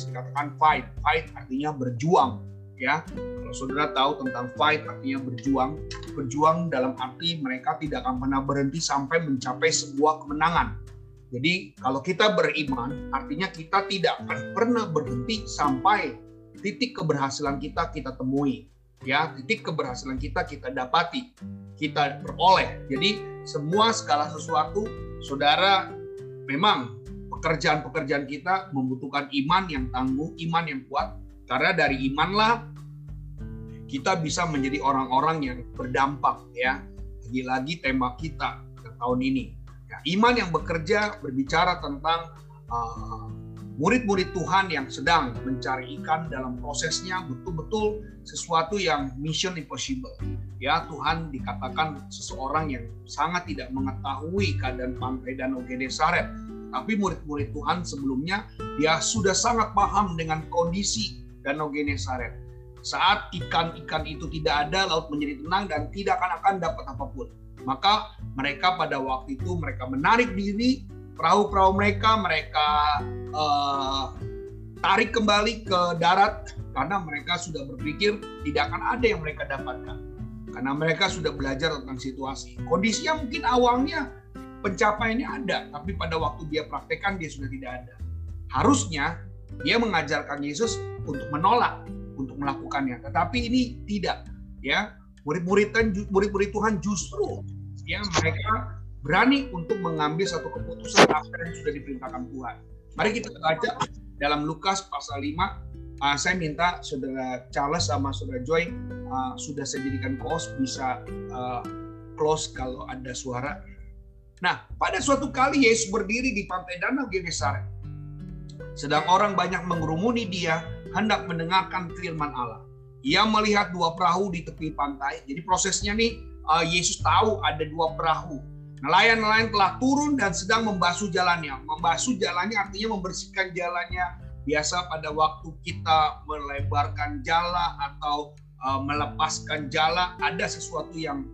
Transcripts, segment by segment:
Inggris dikatakan fight. Fight artinya berjuang, ya. Kalau saudara tahu tentang fight artinya berjuang, berjuang dalam arti mereka tidak akan pernah berhenti sampai mencapai sebuah kemenangan. Jadi kalau kita beriman, artinya kita tidak akan pernah berhenti sampai titik keberhasilan kita kita temui. Ya, titik keberhasilan kita kita dapati, kita peroleh. Jadi semua segala sesuatu, saudara, memang pekerjaan-pekerjaan kita membutuhkan iman yang tangguh, iman yang kuat. Karena dari imanlah kita bisa menjadi orang-orang yang berdampak ya. Lagi-lagi tema kita tahun ini. Ya, iman yang bekerja berbicara tentang uh, murid-murid Tuhan yang sedang mencari ikan dalam prosesnya betul-betul sesuatu yang mission impossible. Ya, Tuhan dikatakan seseorang yang sangat tidak mengetahui keadaan pantai Danau Genesaret tapi murid-murid Tuhan sebelumnya dia sudah sangat paham dengan kondisi Danau Genesaret. Saat ikan-ikan itu tidak ada, laut menjadi tenang dan tidak akan akan dapat apa pun. Maka mereka pada waktu itu mereka menarik diri perahu-perahu mereka, mereka uh, tarik kembali ke darat karena mereka sudah berpikir tidak akan ada yang mereka dapatkan. Karena mereka sudah belajar tentang situasi. Kondisinya mungkin awalnya pencapaiannya ada, tapi pada waktu dia praktekkan dia sudah tidak ada. Harusnya dia mengajarkan Yesus untuk menolak, untuk melakukannya. Tetapi ini tidak, ya. Murid-murid murid-murid Tuhan justru ya mereka berani untuk mengambil satu keputusan apa yang sudah diperintahkan Tuhan. Mari kita baca dalam Lukas pasal 5 uh, ah, saya minta saudara Charles sama saudara Joy uh, sudah saya jadikan close bisa uh, close kalau ada suara Nah, pada suatu kali Yesus berdiri di pantai Danau Genesaret. Sedang orang banyak mengerumuni dia, hendak mendengarkan firman Allah. Ia melihat dua perahu di tepi pantai. Jadi prosesnya nih, uh, Yesus tahu ada dua perahu. Nelayan-nelayan telah turun dan sedang membasuh jalannya. Membasuh jalannya artinya membersihkan jalannya. Biasa pada waktu kita melebarkan jala atau uh, melepaskan jala, ada sesuatu yang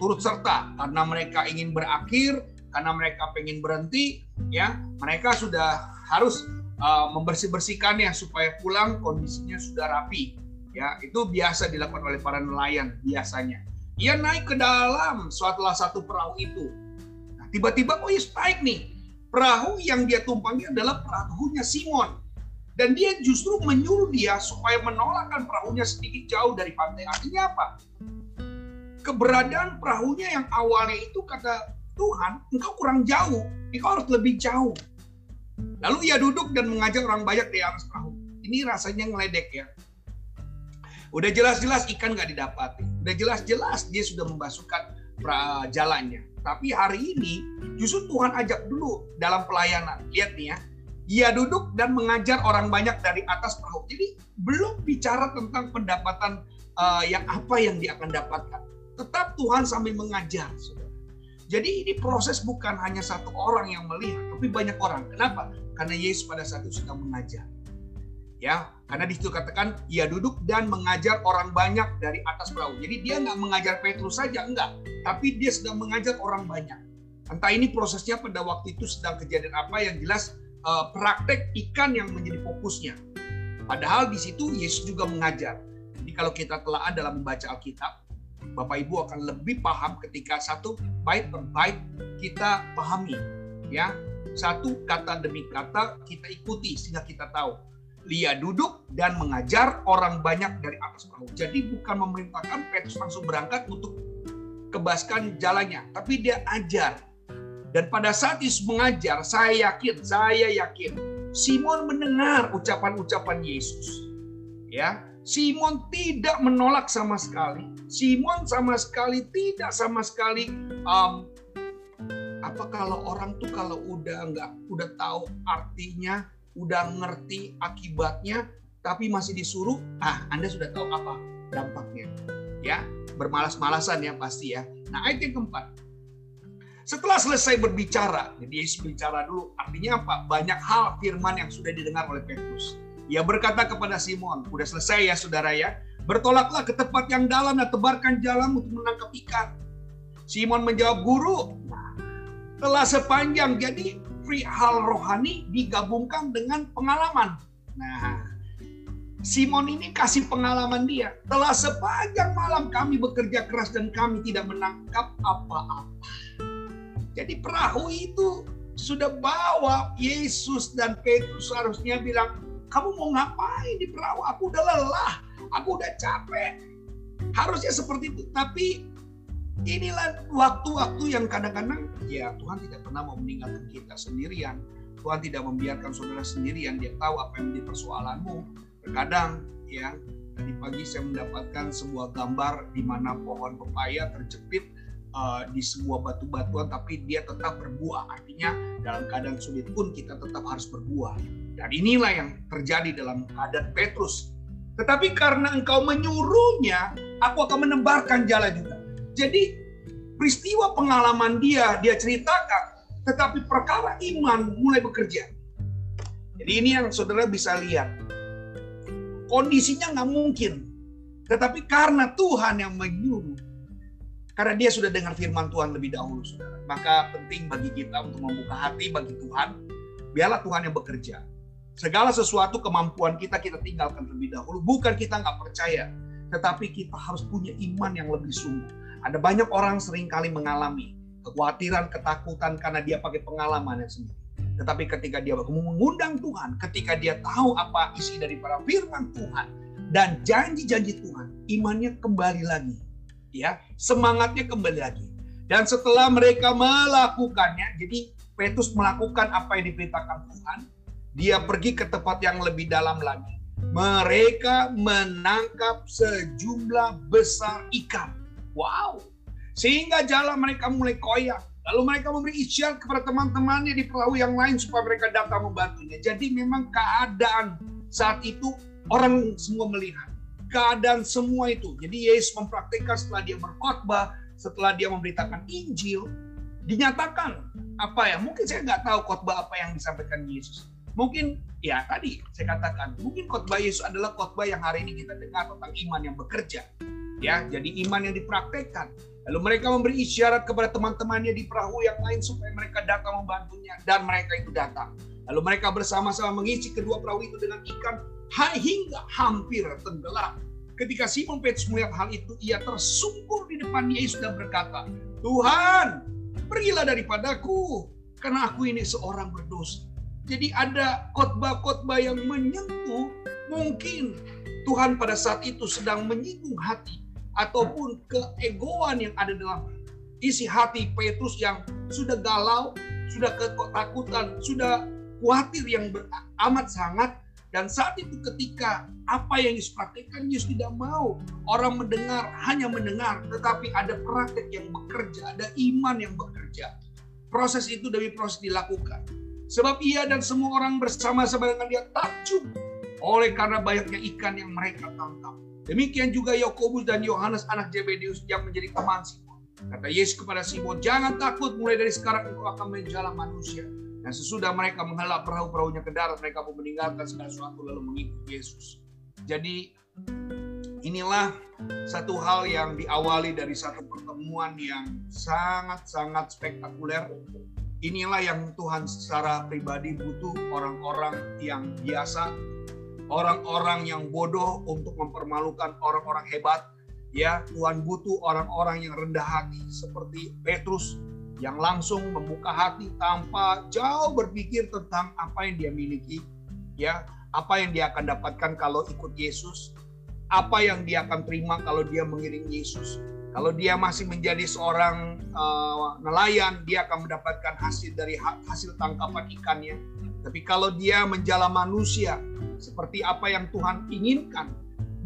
turut serta karena mereka ingin berakhir, karena mereka pengen berhenti, ya mereka sudah harus uh, membersih-bersihkannya supaya pulang kondisinya sudah rapi. Ya itu biasa dilakukan oleh para nelayan biasanya. Ia naik ke dalam setelah satu perahu itu. Nah, tiba-tiba oh Yesus naik nih. Perahu yang dia tumpangi adalah perahunya Simon. Dan dia justru menyuruh dia supaya menolakkan perahunya sedikit jauh dari pantai. Artinya apa? Keberadaan perahunya yang awalnya itu kata Tuhan, engkau kurang jauh, engkau harus lebih jauh. Lalu ia duduk dan mengajak orang banyak di atas perahu. Ini rasanya ngeledek ya. Udah jelas-jelas ikan gak didapati. Udah jelas-jelas dia sudah membasuhkan jalannya. Tapi hari ini justru Tuhan ajak dulu dalam pelayanan. Lihat nih ya. Ia duduk dan mengajar orang banyak dari atas perahu. Jadi belum bicara tentang pendapatan uh, yang apa yang dia akan dapatkan Tetap Tuhan sambil mengajar. Jadi ini proses bukan hanya satu orang yang melihat, tapi banyak orang. Kenapa? Karena Yesus pada saat itu sedang mengajar. Ya, karena di situ katakan ia duduk dan mengajar orang banyak dari atas perahu. Jadi dia nggak mengajar Petrus saja, enggak. Tapi dia sedang mengajar orang banyak. Entah ini prosesnya pada waktu itu sedang kejadian apa yang jelas uh, praktek ikan yang menjadi fokusnya. Padahal di situ Yesus juga mengajar. Jadi kalau kita telah dalam membaca Alkitab, Bapak Ibu akan lebih paham ketika satu bait per bait kita pahami ya satu kata demi kata kita ikuti sehingga kita tahu Lia duduk dan mengajar orang banyak dari atas perahu. Jadi bukan memerintahkan Petrus langsung berangkat untuk kebaskan jalannya, tapi dia ajar. Dan pada saat Yesus mengajar, saya yakin, saya yakin Simon mendengar ucapan-ucapan Yesus. Ya, Simon tidak menolak sama sekali. Simon sama sekali tidak sama sekali um, apa kalau orang tuh kalau udah nggak udah tahu artinya, udah ngerti akibatnya, tapi masih disuruh, ah Anda sudah tahu apa dampaknya. Ya, bermalas-malasan ya pasti ya. Nah, ayat yang keempat. Setelah selesai berbicara, jadi Yesus bicara dulu, artinya apa? Banyak hal firman yang sudah didengar oleh Petrus ia berkata kepada Simon, udah selesai ya saudara ya, bertolaklah ke tempat yang dalam dan tebarkan jalan untuk menangkap ikan. Simon menjawab, guru, telah sepanjang jadi hal rohani digabungkan dengan pengalaman. Nah, Simon ini kasih pengalaman dia. Telah sepanjang malam kami bekerja keras dan kami tidak menangkap apa-apa. Jadi perahu itu sudah bawa Yesus dan Petrus harusnya bilang, kamu mau ngapain di perahu? Aku udah lelah, aku udah capek. Harusnya seperti itu. Tapi inilah waktu-waktu yang kadang-kadang ya Tuhan tidak pernah mau meninggalkan kita sendirian. Tuhan tidak membiarkan saudara sendirian. Dia tahu apa yang menjadi persoalanmu Terkadang ya tadi pagi saya mendapatkan sebuah gambar di mana pohon pepaya terjepit uh, di sebuah batu-batuan tapi dia tetap berbuah. Artinya dalam keadaan sulit pun kita tetap harus berbuah. Dan inilah yang terjadi dalam keadaan Petrus. Tetapi karena engkau menyuruhnya, aku akan menebarkan jalan juga. Jadi peristiwa pengalaman dia, dia ceritakan. Tetapi perkara iman mulai bekerja. Jadi ini yang saudara bisa lihat Kondisinya nggak mungkin. Tetapi karena Tuhan yang menyuruh, karena dia sudah dengar firman Tuhan lebih dahulu, saudara. Maka penting bagi kita untuk membuka hati bagi Tuhan. Biarlah Tuhan yang bekerja. Segala sesuatu kemampuan kita kita tinggalkan terlebih dahulu. Bukan kita nggak percaya, tetapi kita harus punya iman yang lebih sungguh. Ada banyak orang sering kali mengalami kekhawatiran, ketakutan karena dia pakai pengalamannya sendiri. Tetapi ketika dia mengundang Tuhan, ketika dia tahu apa isi dari para firman Tuhan dan janji-janji Tuhan, imannya kembali lagi. Ya, semangatnya kembali lagi. Dan setelah mereka melakukannya, jadi Petrus melakukan apa yang diperintahkan Tuhan, dia pergi ke tempat yang lebih dalam lagi. Mereka menangkap sejumlah besar ikan. Wow. Sehingga jalan mereka mulai koyak Lalu mereka memberi isyarat kepada teman-temannya di perahu yang lain supaya mereka datang membantunya. Jadi memang keadaan saat itu orang semua melihat. Keadaan semua itu. Jadi Yesus mempraktikkan setelah dia berkhotbah, setelah dia memberitakan Injil, dinyatakan apa ya? Mungkin saya nggak tahu khotbah apa yang disampaikan Yesus. Mungkin ya tadi saya katakan, mungkin khotbah Yesus adalah khotbah yang hari ini kita dengar tentang iman yang bekerja. Ya, jadi iman yang dipraktekkan Lalu mereka memberi isyarat kepada teman-temannya di perahu yang lain supaya mereka datang membantunya dan mereka itu datang. Lalu mereka bersama-sama mengisi kedua perahu itu dengan ikan hingga hampir tenggelam. Ketika Simon Petrus melihat hal itu, ia tersungkur di depan Yesus dan berkata, Tuhan, pergilah daripadaku, karena aku ini seorang berdosa. Jadi ada khotbah-khotbah yang menyentuh, mungkin Tuhan pada saat itu sedang menyinggung hati ataupun keegoan yang ada dalam isi hati Petrus yang sudah galau, sudah ketakutan, sudah khawatir yang amat sangat dan saat itu ketika apa yang Yesus praktikkan, Yesus tidak mau orang mendengar, hanya mendengar, tetapi ada praktek yang bekerja, ada iman yang bekerja. Proses itu demi proses dilakukan. Sebab ia dan semua orang bersama-sama dengan dia takjub oleh karena banyaknya ikan yang mereka tangkap. Demikian juga Yakobus dan Yohanes anak Zebedeus yang menjadi teman Simon. Kata Yesus kepada Simon, jangan takut mulai dari sekarang engkau akan menjala manusia. Dan sesudah mereka menghelap perahu-perahunya ke darat, mereka pun meninggalkan segala sesuatu lalu mengikuti Yesus. Jadi inilah satu hal yang diawali dari satu pertemuan yang sangat-sangat spektakuler. Inilah yang Tuhan secara pribadi butuh orang-orang yang biasa orang-orang yang bodoh untuk mempermalukan orang-orang hebat. Ya, Tuhan butuh orang-orang yang rendah hati seperti Petrus yang langsung membuka hati tanpa jauh berpikir tentang apa yang dia miliki, ya, apa yang dia akan dapatkan kalau ikut Yesus, apa yang dia akan terima kalau dia mengiringi Yesus. Kalau dia masih menjadi seorang uh, nelayan, dia akan mendapatkan hasil dari hasil tangkapan ikannya. Tapi kalau dia menjala manusia, seperti apa yang Tuhan inginkan,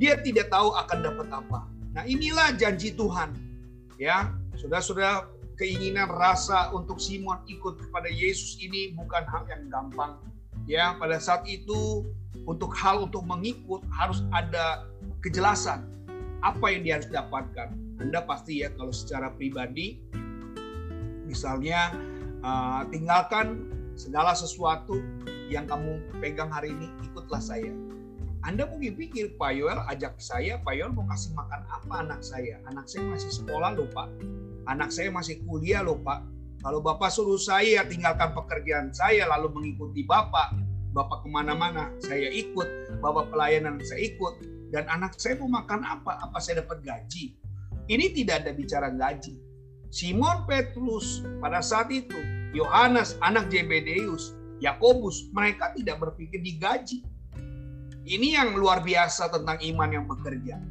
dia tidak tahu akan dapat apa. Nah, inilah janji Tuhan. Ya, sudah-sudah keinginan rasa untuk Simon ikut kepada Yesus ini bukan hal yang gampang. Ya, pada saat itu untuk hal untuk mengikut harus ada kejelasan apa yang dia harus dapatkan. Anda pasti ya kalau secara pribadi misalnya uh, tinggalkan segala sesuatu yang kamu pegang hari ini ikutlah saya. Anda mungkin pikir Pak Yoel ajak saya, Pak Yoel mau kasih makan apa anak saya? Anak saya masih sekolah loh Pak. Anak saya masih kuliah loh Pak. Kalau Bapak suruh saya tinggalkan pekerjaan saya lalu mengikuti Bapak, Bapak ke mana-mana, saya ikut. Bapak pelayanan, saya ikut. Dan anak saya mau makan apa? Apa saya dapat gaji? Ini tidak ada bicara gaji. Simon Petrus pada saat itu, Yohanes, anak Zebedeus, Yakobus, mereka tidak berpikir digaji. Ini yang luar biasa tentang iman yang bekerja.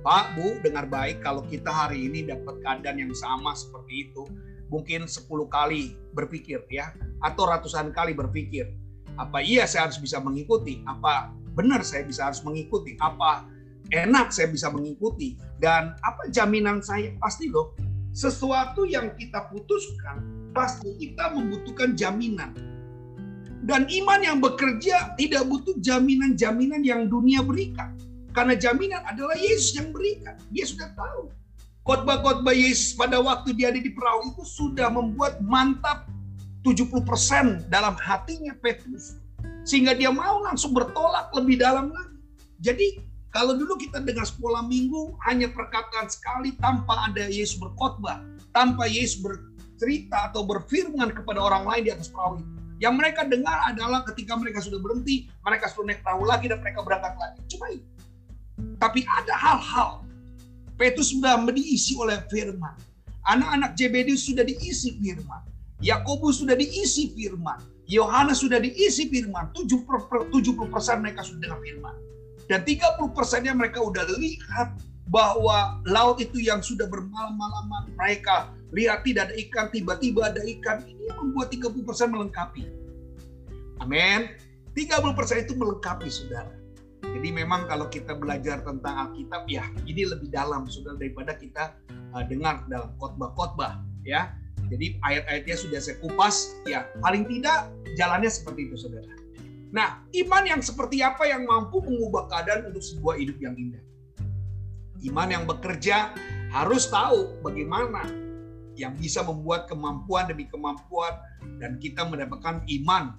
Pak, Bu, dengar baik kalau kita hari ini dapat keadaan yang sama seperti itu, mungkin 10 kali berpikir ya, atau ratusan kali berpikir, apa iya saya harus bisa mengikuti? Apa benar saya bisa harus mengikuti? Apa enak saya bisa mengikuti? Dan apa jaminan saya? Pasti loh, sesuatu yang kita putuskan, pasti kita membutuhkan jaminan. Dan iman yang bekerja tidak butuh jaminan-jaminan yang dunia berikan karena jaminan adalah Yesus yang berikan. Dia sudah tahu. Khotbah-khotbah Yesus pada waktu dia ada di perahu itu sudah membuat mantap 70% dalam hatinya Petrus. Sehingga dia mau langsung bertolak lebih dalam lagi. Jadi kalau dulu kita dengar sekolah minggu hanya perkataan sekali tanpa ada Yesus berkhotbah, tanpa Yesus bercerita atau berfirman kepada orang lain di atas perahu itu. Yang mereka dengar adalah ketika mereka sudah berhenti, mereka sudah naik perahu lagi dan mereka berangkat lagi. Cuma itu. Tapi ada hal-hal. Petrus sudah diisi oleh firman. Anak-anak Zebedius sudah diisi firman. Yakobus sudah diisi firman. Yohanes sudah diisi firman. 70 persen mereka sudah dengar firman. Dan 30 persennya mereka sudah lihat bahwa laut itu yang sudah bermalam-malaman mereka lihat tidak ada ikan, tiba-tiba ada ikan. Ini membuat 30 persen melengkapi. Amin. 30 persen itu melengkapi saudara. Jadi memang kalau kita belajar tentang Alkitab ya ini lebih dalam sudah daripada kita uh, dengar dalam khotbah-khotbah ya. Jadi ayat-ayatnya sudah saya kupas ya paling tidak jalannya seperti itu saudara. Nah iman yang seperti apa yang mampu mengubah keadaan untuk sebuah hidup yang indah. Iman yang bekerja harus tahu bagaimana yang bisa membuat kemampuan demi kemampuan dan kita mendapatkan iman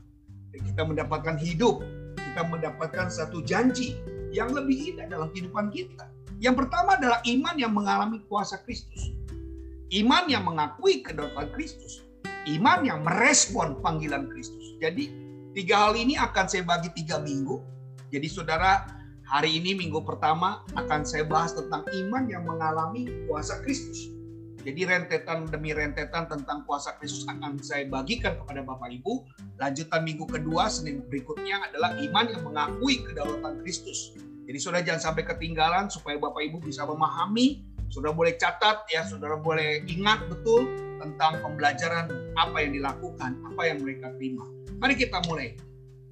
kita mendapatkan hidup kita mendapatkan satu janji yang lebih indah dalam kehidupan kita. Yang pertama adalah iman yang mengalami kuasa Kristus. Iman yang mengakui kedaulatan Kristus. Iman yang merespon panggilan Kristus. Jadi tiga hal ini akan saya bagi tiga minggu. Jadi saudara hari ini minggu pertama akan saya bahas tentang iman yang mengalami kuasa Kristus. Jadi rentetan demi rentetan tentang kuasa Kristus akan saya bagikan kepada Bapak Ibu. Lanjutan minggu kedua, Senin berikutnya adalah iman yang mengakui kedaulatan Kristus. Jadi saudara jangan sampai ketinggalan supaya Bapak Ibu bisa memahami. Saudara boleh catat ya, saudara boleh ingat betul tentang pembelajaran apa yang dilakukan, apa yang mereka terima. Mari kita mulai.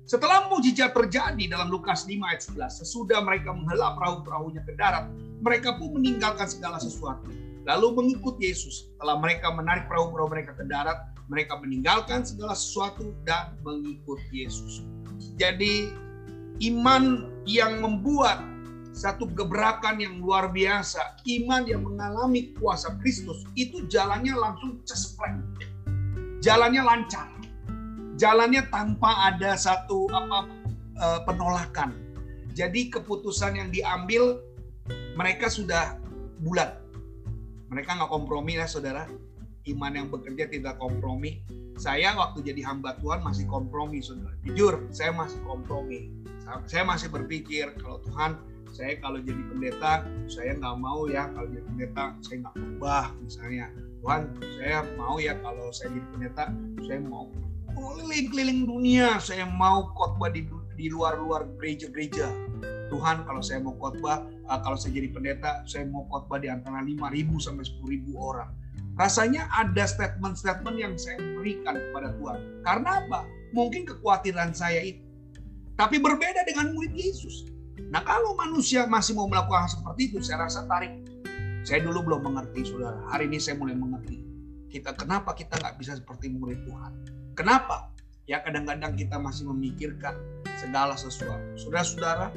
Setelah mujizat terjadi dalam Lukas 5 ayat 11, sesudah mereka menghela perahu-perahunya ke darat, mereka pun meninggalkan segala sesuatu lalu mengikut Yesus. Setelah mereka menarik perahu-perahu mereka ke darat, mereka meninggalkan segala sesuatu dan mengikut Yesus. Jadi iman yang membuat satu gebrakan yang luar biasa, iman yang mengalami kuasa Kristus, itu jalannya langsung cespleng. Jalannya lancar. Jalannya tanpa ada satu apa eh, penolakan. Jadi keputusan yang diambil mereka sudah bulat mereka nggak kompromi ya saudara. Iman yang bekerja tidak kompromi. Saya waktu jadi hamba Tuhan masih kompromi saudara. Jujur, saya masih kompromi. Saya masih berpikir kalau Tuhan, saya kalau jadi pendeta, saya nggak mau ya kalau jadi pendeta, saya nggak ubah misalnya. Tuhan, saya mau ya kalau saya jadi pendeta, saya mau keliling-keliling dunia, saya mau khotbah di di luar-luar gereja-gereja. Tuhan kalau saya mau khotbah, uh, kalau saya jadi pendeta, saya mau khotbah di antara 5.000 sampai 10.000 orang. Rasanya ada statement-statement yang saya berikan kepada Tuhan. Karena apa? Mungkin kekhawatiran saya itu. Tapi berbeda dengan murid Yesus. Nah kalau manusia masih mau melakukan hal seperti itu, saya rasa tarik. Saya dulu belum mengerti, saudara. Hari ini saya mulai mengerti. Kita kenapa kita nggak bisa seperti murid Tuhan? Kenapa? Ya kadang-kadang kita masih memikirkan segala sesuatu. Saudara-saudara,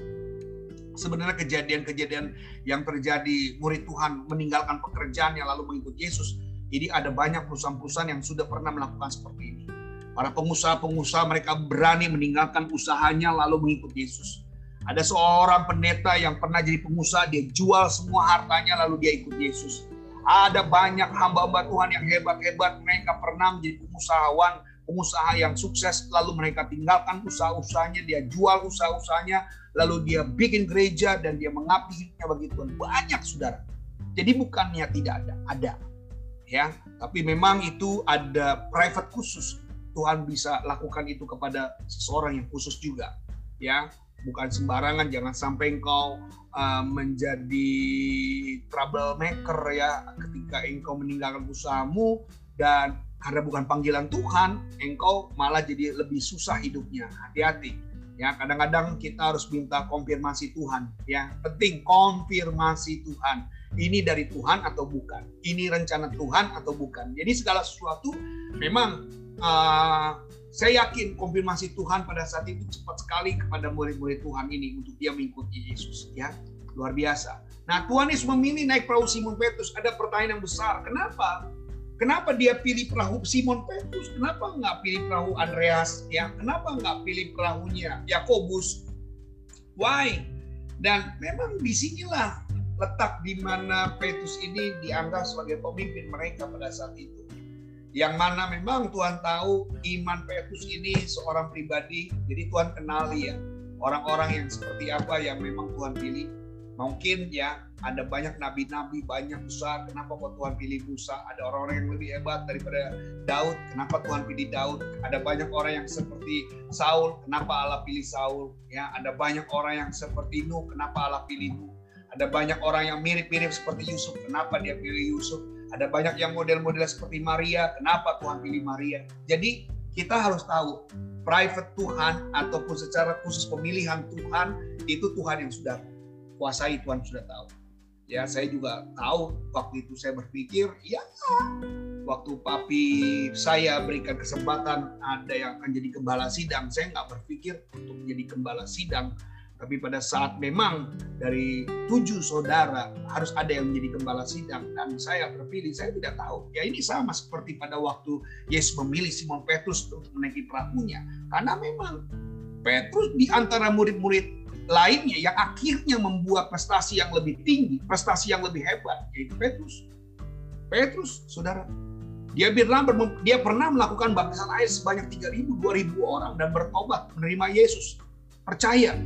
sebenarnya kejadian-kejadian yang terjadi murid Tuhan meninggalkan pekerjaannya lalu mengikut Yesus, ini ada banyak perusahaan-perusahaan yang sudah pernah melakukan seperti ini. Para pengusaha-pengusaha mereka berani meninggalkan usahanya lalu mengikut Yesus. Ada seorang pendeta yang pernah jadi pengusaha, dia jual semua hartanya lalu dia ikut Yesus. Ada banyak hamba-hamba Tuhan yang hebat-hebat, mereka pernah menjadi pengusahawan, pengusaha yang sukses lalu mereka tinggalkan usaha-usahanya, dia jual usaha-usahanya, lalu dia bikin gereja dan dia mengabdi hidupnya bagi Tuhan. Banyak saudara. Jadi bukannya tidak ada, ada. Ya, tapi memang itu ada private khusus. Tuhan bisa lakukan itu kepada seseorang yang khusus juga. Ya, bukan sembarangan jangan sampai engkau uh, menjadi troublemaker ya ketika engkau meninggalkan usahamu dan karena bukan panggilan Tuhan, engkau malah jadi lebih susah hidupnya. Hati-hati. Ya, kadang-kadang kita harus minta konfirmasi Tuhan. Ya, penting konfirmasi Tuhan. Ini dari Tuhan atau bukan? Ini rencana Tuhan atau bukan? Jadi segala sesuatu memang uh, saya yakin konfirmasi Tuhan pada saat itu cepat sekali kepada murid-murid Tuhan ini untuk dia mengikuti Yesus. Ya, luar biasa. Nah, Tuhan Yesus memilih naik perahu Simon Petrus. Ada pertanyaan yang besar. Kenapa? Kenapa dia pilih perahu Simon Petrus? Kenapa nggak pilih perahu Andreas? Ya, kenapa nggak pilih perahunya Yakobus? Why? Dan memang di sinilah letak di mana Petrus ini dianggap sebagai pemimpin mereka pada saat itu. Yang mana memang Tuhan tahu iman Petrus ini seorang pribadi, jadi Tuhan kenali ya orang-orang yang seperti apa yang memang Tuhan pilih. Mungkin ya ada banyak nabi-nabi banyak besar. Kenapa kok Tuhan pilih Musa? Ada orang-orang yang lebih hebat daripada Daud. Kenapa Tuhan pilih Daud? Ada banyak orang yang seperti Saul. Kenapa Allah pilih Saul? Ya ada banyak orang yang seperti Nuh. Kenapa Allah pilih Nuh? Ada banyak orang yang mirip-mirip seperti Yusuf. Kenapa dia pilih Yusuf? Ada banyak yang model-model seperti Maria. Kenapa Tuhan pilih Maria? Jadi kita harus tahu private Tuhan ataupun secara khusus pemilihan Tuhan itu Tuhan yang sudah kuasai Tuhan sudah tahu. Ya saya juga tahu waktu itu saya berpikir ya waktu papi saya berikan kesempatan ada yang akan jadi gembala sidang. Saya nggak berpikir untuk menjadi gembala sidang. Tapi pada saat memang dari tujuh saudara harus ada yang menjadi gembala sidang dan saya terpilih saya tidak tahu. Ya ini sama seperti pada waktu Yesus memilih Simon Petrus untuk menaiki perahunya. Karena memang Petrus di antara murid-murid lainnya yang akhirnya membuat prestasi yang lebih tinggi, prestasi yang lebih hebat, yaitu Petrus. Petrus, saudara, dia pernah dia pernah melakukan baptisan air sebanyak 3.000 2.000 orang dan bertobat menerima Yesus, percaya.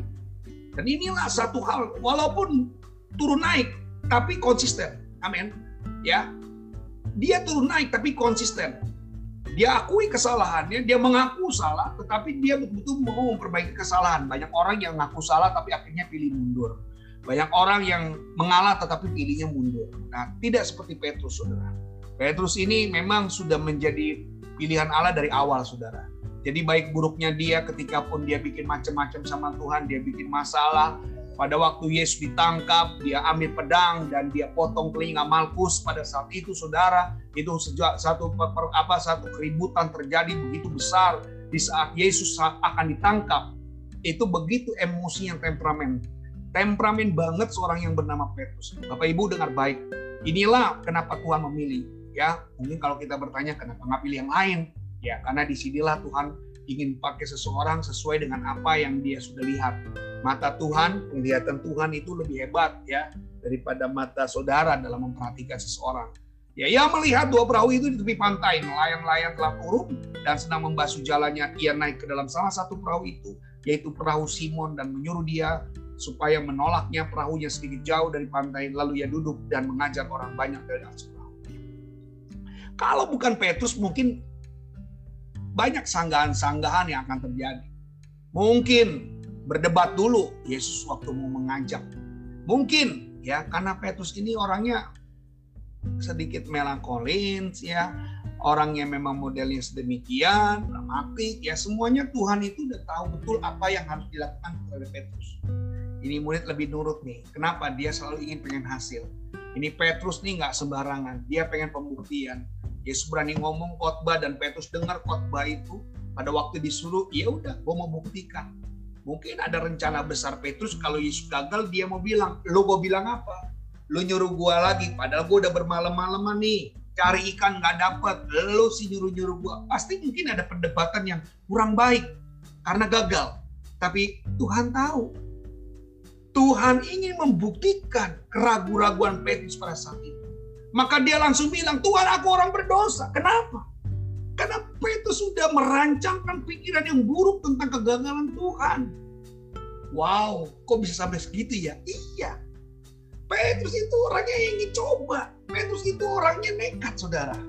Dan inilah satu hal walaupun turun naik tapi konsisten. Amin. Ya. Dia turun naik tapi konsisten. Dia akui kesalahannya, dia mengaku salah, tetapi dia betul-betul mau memperbaiki kesalahan. Banyak orang yang ngaku salah tapi akhirnya pilih mundur. Banyak orang yang mengalah tetapi pilihnya mundur. Nah, tidak seperti Petrus, saudara. Petrus ini memang sudah menjadi pilihan Allah dari awal, saudara. Jadi baik buruknya dia ketika pun dia bikin macam-macam sama Tuhan, dia bikin masalah, pada waktu Yesus ditangkap, dia ambil pedang dan dia potong telinga Malkus. Pada saat itu, saudara, itu sejak satu apa satu keributan terjadi begitu besar di saat Yesus akan ditangkap. Itu begitu emosi yang temperamen, temperamen banget seorang yang bernama Petrus. Bapak Ibu dengar baik. Inilah kenapa Tuhan memilih. Ya, mungkin kalau kita bertanya kenapa nggak pilih yang lain, ya karena di sinilah Tuhan ingin pakai seseorang sesuai dengan apa yang dia sudah lihat mata Tuhan, penglihatan Tuhan itu lebih hebat ya daripada mata saudara dalam memperhatikan seseorang. Ya, ia melihat dua perahu itu di tepi pantai. Nelayan-nelayan telah turun dan sedang membasuh jalannya. Ia naik ke dalam salah satu perahu itu, yaitu perahu Simon dan menyuruh dia supaya menolaknya perahunya sedikit jauh dari pantai. Lalu ia duduk dan mengajar orang banyak dari atas perahu. Kalau bukan Petrus, mungkin banyak sanggahan-sanggahan yang akan terjadi. Mungkin berdebat dulu Yesus waktu mau mengajak. Mungkin ya karena Petrus ini orangnya sedikit melankolins ya, orangnya memang modelnya sedemikian, dramatik ya semuanya Tuhan itu udah tahu betul apa yang harus dilakukan kepada Petrus. Ini murid lebih nurut nih. Kenapa? Dia selalu ingin pengen hasil. Ini Petrus nih nggak sembarangan. Dia pengen pembuktian. Yesus berani ngomong khotbah dan Petrus dengar khotbah itu pada waktu disuruh, ya udah, gue mau buktikan. Mungkin ada rencana besar Petrus kalau Yesus gagal dia mau bilang, lo gue bilang apa? Lo nyuruh gue lagi, padahal gue udah bermalam-malaman nih, cari ikan nggak dapet, lo sih nyuruh-nyuruh gue. Pasti mungkin ada perdebatan yang kurang baik karena gagal. Tapi Tuhan tahu, Tuhan ingin membuktikan keraguan-raguan Petrus pada saat itu. Maka dia langsung bilang, Tuhan aku orang berdosa. Kenapa? Karena Petrus sudah merancangkan pikiran yang buruk tentang kegagalan Tuhan. Wow, kok bisa sampai segitu ya? Iya. Petrus itu orangnya yang ingin coba. Petrus itu orangnya nekat, saudara.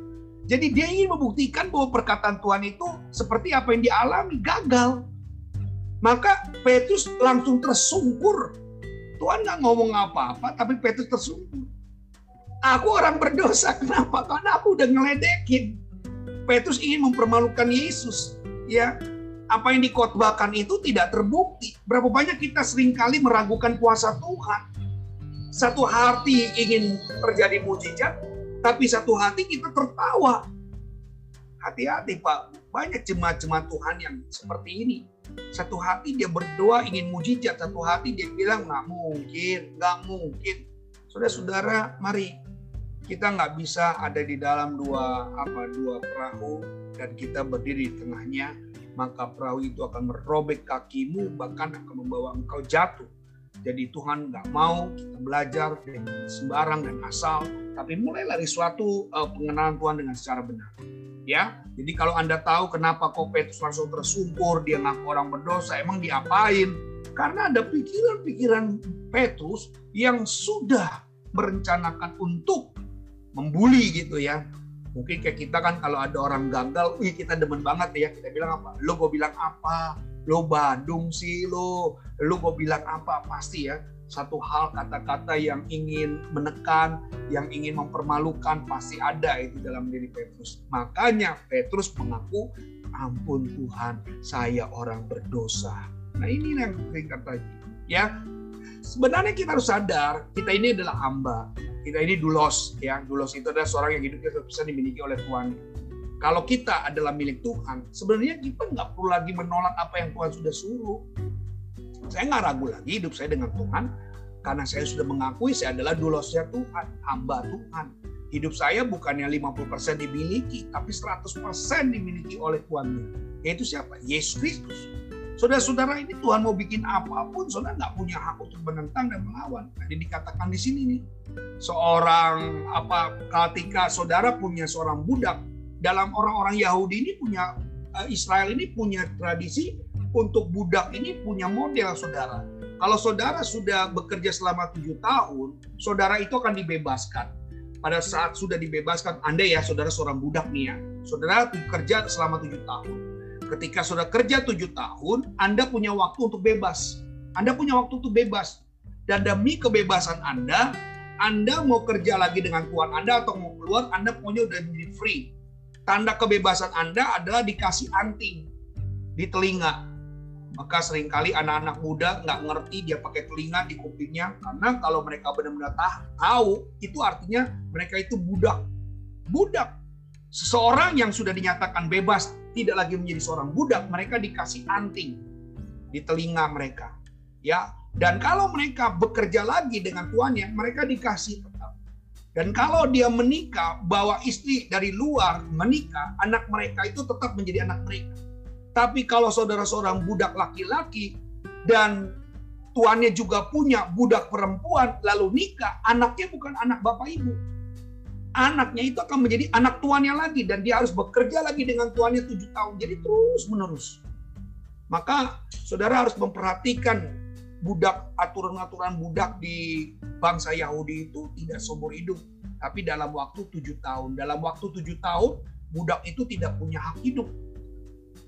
Jadi dia ingin membuktikan bahwa perkataan Tuhan itu seperti apa yang dialami, gagal. Maka Petrus langsung tersungkur. Tuhan nggak ngomong apa-apa, tapi Petrus tersungkur. Aku orang berdosa, kenapa? Karena aku udah ngeledekin. Petrus ingin mempermalukan Yesus. Ya, apa yang dikotbahkan itu tidak terbukti. Berapa banyak kita sering kali meragukan kuasa Tuhan. Satu hati ingin terjadi mujizat, tapi satu hati kita tertawa. Hati-hati Pak, banyak jemaat-jemaat Tuhan yang seperti ini. Satu hati dia berdoa ingin mujizat, satu hati dia bilang nggak mungkin, nggak mungkin. Saudara-saudara, mari kita nggak bisa ada di dalam dua apa dua perahu dan kita berdiri di tengahnya maka perahu itu akan merobek kakimu bahkan akan membawa engkau jatuh. Jadi Tuhan nggak mau kita belajar dengan sembarang dan asal tapi mulai dari suatu uh, pengenalan Tuhan dengan secara benar. Ya jadi kalau anda tahu kenapa kok Petrus langsung tersungkur dia ngaku orang berdosa emang diapain? Karena ada pikiran-pikiran Petrus yang sudah merencanakan untuk membuli gitu ya. Mungkin kayak kita kan kalau ada orang gagal, wih kita demen banget ya. Kita bilang apa? Lo gue bilang apa? Lo Bandung sih lo. Lo gue bilang apa? Pasti ya. Satu hal kata-kata yang ingin menekan, yang ingin mempermalukan pasti ada itu dalam diri Petrus. Makanya Petrus mengaku, ampun Tuhan, saya orang berdosa. Nah ini yang singkat lagi. Ya, sebenarnya kita harus sadar kita ini adalah hamba. Kita ini dulos ya. Dulos itu adalah seorang yang hidupnya bisa dimiliki oleh Tuhan. Kalau kita adalah milik Tuhan sebenarnya kita nggak perlu lagi menolak apa yang Tuhan sudah suruh. Saya nggak ragu lagi hidup saya dengan Tuhan. Karena saya sudah mengakui saya adalah dulosnya Tuhan hamba Tuhan. Hidup saya bukannya 50% dimiliki tapi 100% dimiliki oleh Tuhan yaitu siapa? Yesus Kristus Saudara-saudara ini Tuhan mau bikin apa pun, saudara nggak punya hak untuk menentang dan melawan. Jadi dikatakan di sini nih, seorang apa ketika saudara punya seorang budak dalam orang-orang Yahudi ini punya eh, Israel ini punya tradisi untuk budak ini punya model saudara. Kalau saudara sudah bekerja selama tujuh tahun, saudara itu akan dibebaskan. Pada saat sudah dibebaskan, Anda ya saudara seorang budak nih ya, saudara bekerja selama tujuh tahun Ketika sudah kerja tujuh tahun, Anda punya waktu untuk bebas. Anda punya waktu untuk bebas. Dan demi kebebasan Anda, Anda mau kerja lagi dengan Tuhan Anda atau mau keluar, Anda pokoknya udah jadi free. Tanda kebebasan Anda adalah dikasih anting di telinga. Maka sering kali anak-anak muda nggak ngerti dia pakai telinga di kupingnya. Karena kalau mereka benar-benar tahu, itu artinya mereka itu budak. Budak. Seseorang yang sudah dinyatakan bebas tidak lagi menjadi seorang budak, mereka dikasih anting di telinga mereka. Ya, dan kalau mereka bekerja lagi dengan tuannya, mereka dikasih tetap. Dan kalau dia menikah, bawa istri dari luar menikah, anak mereka itu tetap menjadi anak mereka. Tapi kalau saudara seorang budak laki-laki dan tuannya juga punya budak perempuan lalu nikah, anaknya bukan anak bapak ibu, anaknya itu akan menjadi anak tuannya lagi dan dia harus bekerja lagi dengan tuannya tujuh tahun. Jadi terus menerus. Maka saudara harus memperhatikan budak aturan-aturan budak di bangsa Yahudi itu tidak seumur hidup, tapi dalam waktu tujuh tahun. Dalam waktu tujuh tahun budak itu tidak punya hak hidup.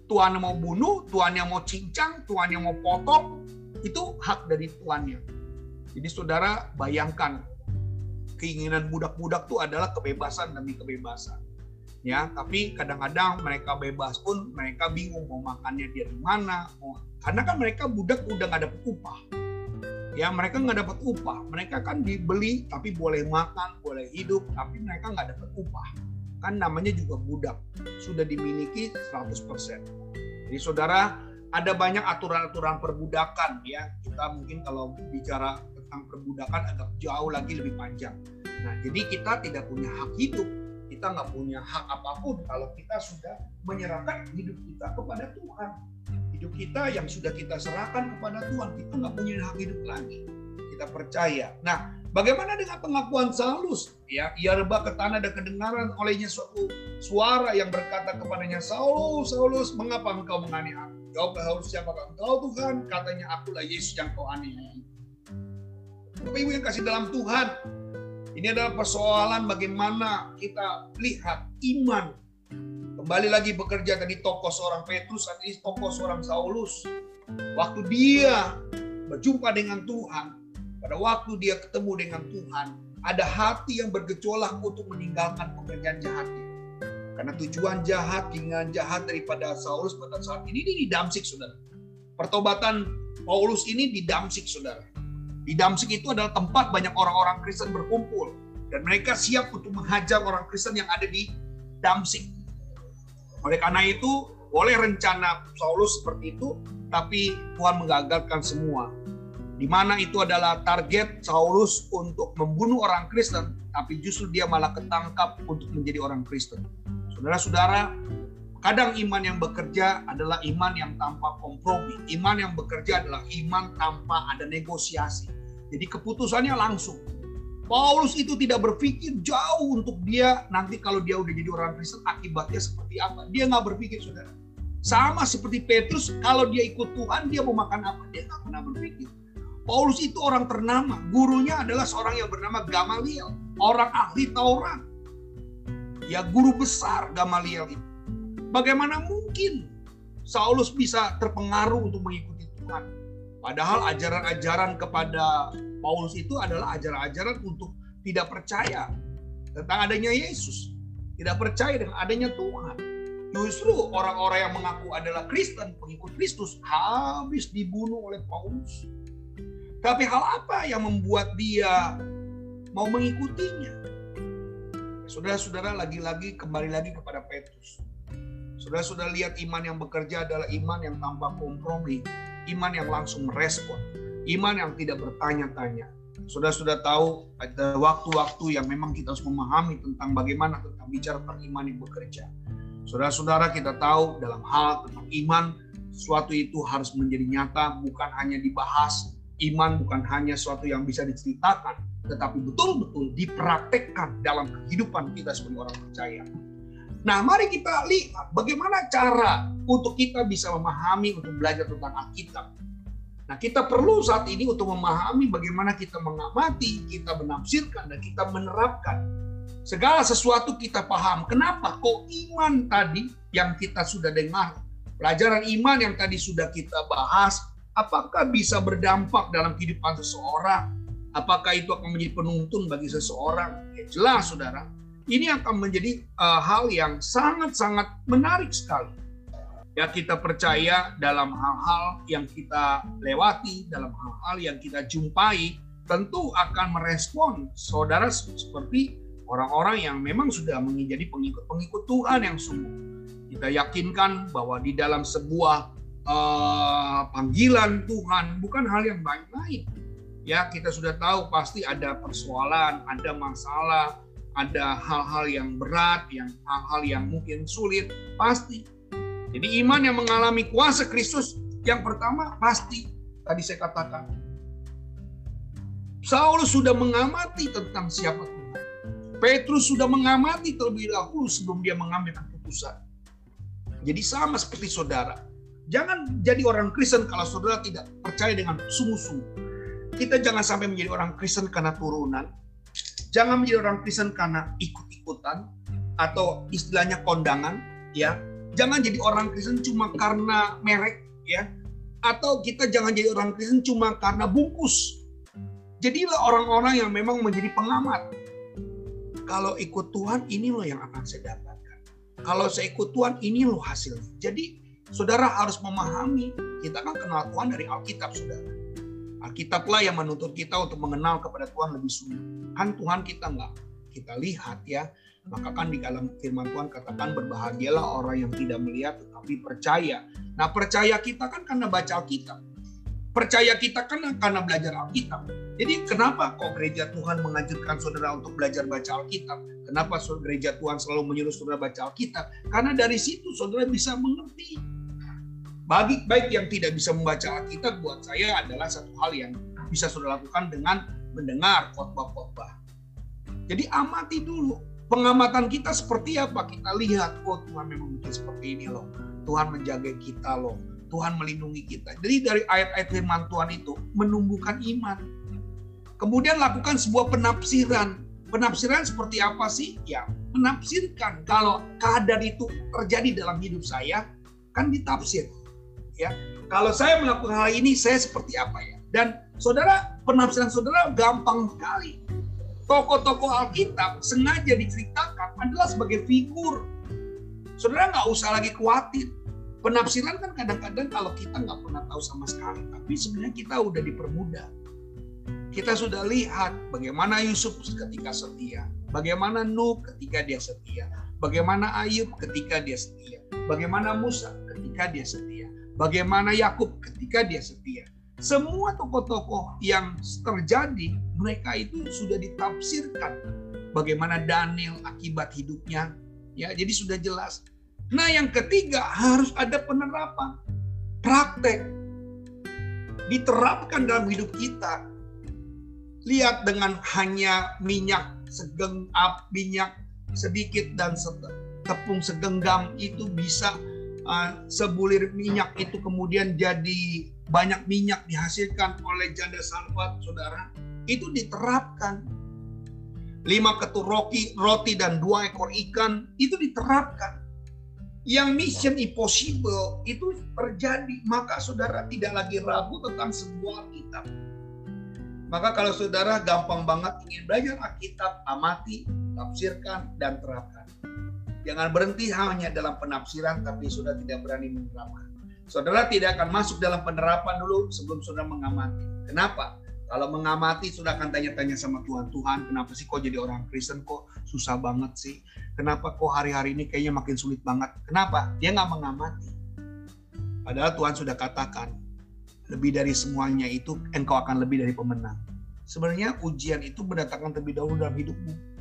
Tuannya mau bunuh, tuannya mau cincang, tuannya mau potong, itu hak dari tuannya. Jadi saudara bayangkan keinginan budak-budak itu adalah kebebasan demi kebebasan. Ya tapi kadang-kadang mereka bebas pun mereka bingung mau makannya dia di mana mau karena kan mereka budak udah nggak dapat upah. Ya mereka nggak dapat upah. Mereka kan dibeli tapi boleh makan boleh hidup tapi mereka nggak dapat upah. Kan namanya juga budak. Sudah dimiliki 100% jadi saudara ada banyak aturan-aturan perbudakan ya. Kita mungkin kalau bicara tentang perbudakan agak jauh lagi lebih panjang. Nah, jadi kita tidak punya hak hidup, kita nggak punya hak apa pun kalau kita sudah menyerahkan hidup kita kepada Tuhan. Hidup kita yang sudah kita serahkan kepada Tuhan, kita nggak punya hak hidup lagi. kita percaya. Nah, bagaimana dengan pengakuan Saulus? Ya, ia rebah ke tanah dan kedengaran olehnya suatu suara yang berkata kepadanya, Saulus, Saulus, mengapa engkau menganiaya? Jawab Saulus, siapakah engkau Tuhan? Katanya, akulah Yesus yang kau aniaya. Bapak Ibu yang kasih dalam Tuhan, ini adalah persoalan bagaimana kita lihat iman. Kembali lagi bekerja tadi tokoh seorang Petrus, saat ini tokoh seorang Saulus. Waktu dia berjumpa dengan Tuhan, pada waktu dia ketemu dengan Tuhan, ada hati yang bergejolak untuk meninggalkan pekerjaan jahatnya. Karena tujuan jahat, keinginan jahat daripada Saulus pada saat ini, ini di Damsik, saudara. Pertobatan Paulus ini di Damsik, saudara. Di Damsik itu adalah tempat banyak orang-orang Kristen berkumpul. Dan mereka siap untuk menghajar orang Kristen yang ada di Damsik. Oleh karena itu, boleh rencana Saulus seperti itu, tapi Tuhan mengagalkan semua. Di mana itu adalah target Saulus untuk membunuh orang Kristen, tapi justru dia malah ketangkap untuk menjadi orang Kristen. Saudara-saudara, kadang iman yang bekerja adalah iman yang tanpa kompromi. Iman yang bekerja adalah iman tanpa ada negosiasi. Jadi keputusannya langsung. Paulus itu tidak berpikir jauh untuk dia nanti kalau dia udah jadi orang Kristen akibatnya seperti apa. Dia nggak berpikir, saudara. Sama seperti Petrus, kalau dia ikut Tuhan, dia mau makan apa? Dia nggak pernah berpikir. Paulus itu orang ternama. Gurunya adalah seorang yang bernama Gamaliel. Orang ahli Taurat. Ya guru besar Gamaliel itu. Bagaimana mungkin Saulus bisa terpengaruh untuk mengikuti Tuhan? Padahal ajaran-ajaran kepada Paulus itu adalah ajaran-ajaran untuk tidak percaya tentang adanya Yesus. Tidak percaya dengan adanya Tuhan. Justru orang-orang yang mengaku adalah Kristen, pengikut Kristus, habis dibunuh oleh Paulus. Tapi hal apa yang membuat dia mau mengikutinya? Saudara-saudara lagi-lagi kembali lagi kepada Petrus. Saudara-saudara lihat iman yang bekerja adalah iman yang tanpa kompromi, iman yang langsung merespon, iman yang tidak bertanya-tanya. Saudara-saudara tahu ada waktu-waktu yang memang kita harus memahami tentang bagaimana tentang bicara tentang iman yang bekerja. Saudara-saudara kita tahu dalam hal tentang iman, sesuatu itu harus menjadi nyata, bukan hanya dibahas. Iman bukan hanya sesuatu yang bisa diceritakan, tetapi betul-betul dipraktekkan dalam kehidupan kita sebagai orang percaya. Nah, mari kita lihat bagaimana cara untuk kita bisa memahami untuk belajar tentang Alkitab. Nah, kita perlu saat ini untuk memahami bagaimana kita mengamati, kita menafsirkan, dan kita menerapkan Segala sesuatu kita paham. Kenapa? Kok iman tadi yang kita sudah dengar, pelajaran iman yang tadi sudah kita bahas, apakah bisa berdampak dalam kehidupan seseorang? Apakah itu akan menjadi penuntun bagi seseorang? Ya, jelas, saudara. Ini akan menjadi uh, hal yang sangat-sangat menarik sekali. Ya kita percaya dalam hal-hal yang kita lewati, dalam hal-hal yang kita jumpai, tentu akan merespon saudara seperti orang-orang yang memang sudah menjadi pengikut-pengikut Tuhan yang sungguh. Kita yakinkan bahwa di dalam sebuah uh, panggilan Tuhan bukan hal yang main-main. Ya, kita sudah tahu pasti ada persoalan, ada masalah, ada hal-hal yang berat, yang hal-hal yang mungkin sulit, pasti. Jadi iman yang mengalami kuasa Kristus yang pertama pasti tadi saya katakan Saulus sudah mengamati tentang siapa Petrus sudah mengamati terlebih dahulu sebelum dia mengambil keputusan. Jadi sama seperti saudara. Jangan jadi orang Kristen kalau saudara tidak percaya dengan sungguh-sungguh. Kita jangan sampai menjadi orang Kristen karena turunan. Jangan menjadi orang Kristen karena ikut-ikutan atau istilahnya kondangan, ya. Jangan jadi orang Kristen cuma karena merek, ya. Atau kita jangan jadi orang Kristen cuma karena bungkus. Jadilah orang-orang yang memang menjadi pengamat, kalau ikut Tuhan ini loh yang akan saya dapatkan. Kalau saya ikut Tuhan ini loh hasilnya. Jadi saudara harus memahami kita kan kenal Tuhan dari Alkitab saudara. Alkitablah yang menuntut kita untuk mengenal kepada Tuhan lebih sungguh. Kan Tuhan kita nggak kita lihat ya. Maka kan di dalam firman Tuhan katakan berbahagialah orang yang tidak melihat tetapi percaya. Nah percaya kita kan karena baca Alkitab. Percaya kita kan karena belajar Alkitab. Jadi kenapa kok gereja Tuhan menganjurkan saudara untuk belajar baca Alkitab? Kenapa gereja Tuhan selalu menyuruh saudara baca Alkitab? Karena dari situ saudara bisa mengerti. Bagi baik yang tidak bisa membaca Alkitab buat saya adalah satu hal yang bisa saudara lakukan dengan mendengar khotbah-khotbah. Jadi amati dulu pengamatan kita seperti apa. Kita lihat, oh Tuhan memang bikin seperti ini loh. Tuhan menjaga kita loh. Tuhan melindungi kita. Jadi dari ayat-ayat firman Tuhan itu menumbuhkan iman. Kemudian lakukan sebuah penafsiran. Penafsiran seperti apa sih? Ya, menafsirkan kalau keadaan itu terjadi dalam hidup saya, kan ditafsir. Ya, kalau saya melakukan hal ini, saya seperti apa ya? Dan saudara, penafsiran saudara gampang sekali. Tokoh-tokoh Alkitab sengaja diceritakan adalah sebagai figur. Saudara nggak usah lagi khawatir. Penafsiran kan kadang-kadang kalau kita nggak pernah tahu sama sekali, tapi sebenarnya kita udah dipermudah. Kita sudah lihat bagaimana Yusuf ketika setia, bagaimana Nuh ketika dia setia, bagaimana Ayub ketika dia setia, bagaimana Musa ketika dia setia, bagaimana Yakub ketika dia setia. Semua tokoh-tokoh yang terjadi, mereka itu sudah ditafsirkan. Bagaimana Daniel akibat hidupnya, ya jadi sudah jelas. Nah yang ketiga harus ada penerapan, praktek, diterapkan dalam hidup kita. Lihat dengan hanya minyak segenggam, minyak sedikit dan tepung segenggam itu bisa uh, sebulir minyak itu kemudian jadi banyak minyak dihasilkan oleh janda salvat saudara. Itu diterapkan. Lima ketur roti, roti dan dua ekor ikan itu diterapkan. Yang mission impossible itu terjadi. Maka saudara tidak lagi ragu tentang sebuah kitab. Maka kalau saudara gampang banget ingin belajar Alkitab amati tafsirkan dan terapkan Jangan berhenti hanya dalam penafsiran tapi sudah tidak berani menerapkan. Saudara tidak akan masuk dalam penerapan dulu sebelum saudara mengamati. Kenapa? Kalau mengamati sudah akan tanya-tanya sama Tuhan, Tuhan kenapa sih kok jadi orang Kristen kok susah banget sih? Kenapa kok hari-hari ini kayaknya makin sulit banget? Kenapa? Dia nggak mengamati. Padahal Tuhan sudah katakan, lebih dari semuanya itu engkau akan lebih dari pemenang. Sebenarnya ujian itu mendatangkan terlebih dahulu dalam hidupmu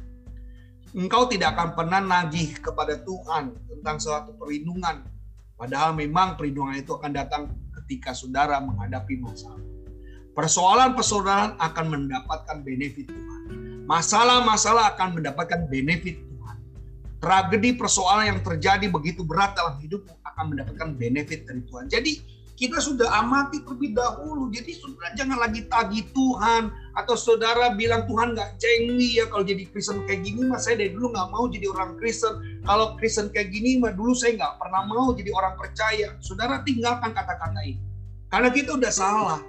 engkau tidak akan pernah nagih kepada Tuhan tentang suatu perlindungan. Padahal memang perlindungan itu akan datang ketika saudara menghadapi masalah. Persoalan-persoalan akan mendapatkan benefit Tuhan. Masalah-masalah akan mendapatkan benefit Tuhan. Tragedi persoalan yang terjadi begitu berat dalam hidupmu akan mendapatkan benefit dari Tuhan. Jadi kita sudah amati terlebih dahulu. Jadi saudara jangan lagi tagih Tuhan atau saudara bilang Tuhan nggak cengli ya kalau jadi Kristen kayak gini mas saya dari dulu nggak mau jadi orang Kristen. Kalau Kristen kayak gini mah dulu saya nggak pernah mau jadi orang percaya. Saudara tinggalkan kata-kata ini. Karena kita udah salah.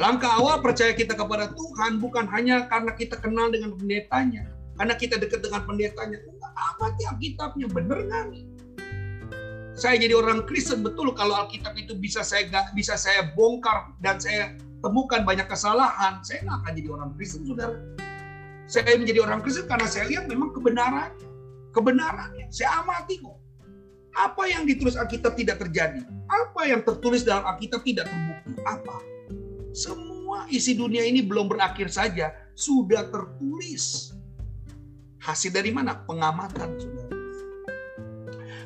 Langkah awal percaya kita kepada Tuhan bukan hanya karena kita kenal dengan pendetanya. Karena kita dekat dengan pendetanya. Enggak, amati Alkitabnya, bener nggak nih? Saya jadi orang Kristen betul kalau Alkitab itu bisa saya gak, bisa saya bongkar dan saya temukan banyak kesalahan, saya nggak akan jadi orang Kristen, saudara. Saya menjadi orang Kristen karena saya lihat memang kebenaran, kebenarannya. Saya amati kok. Apa yang ditulis Alkitab tidak terjadi? Apa yang tertulis dalam Alkitab tidak terbukti? Apa? Semua isi dunia ini belum berakhir saja, sudah tertulis. Hasil dari mana? Pengamatan, saudara.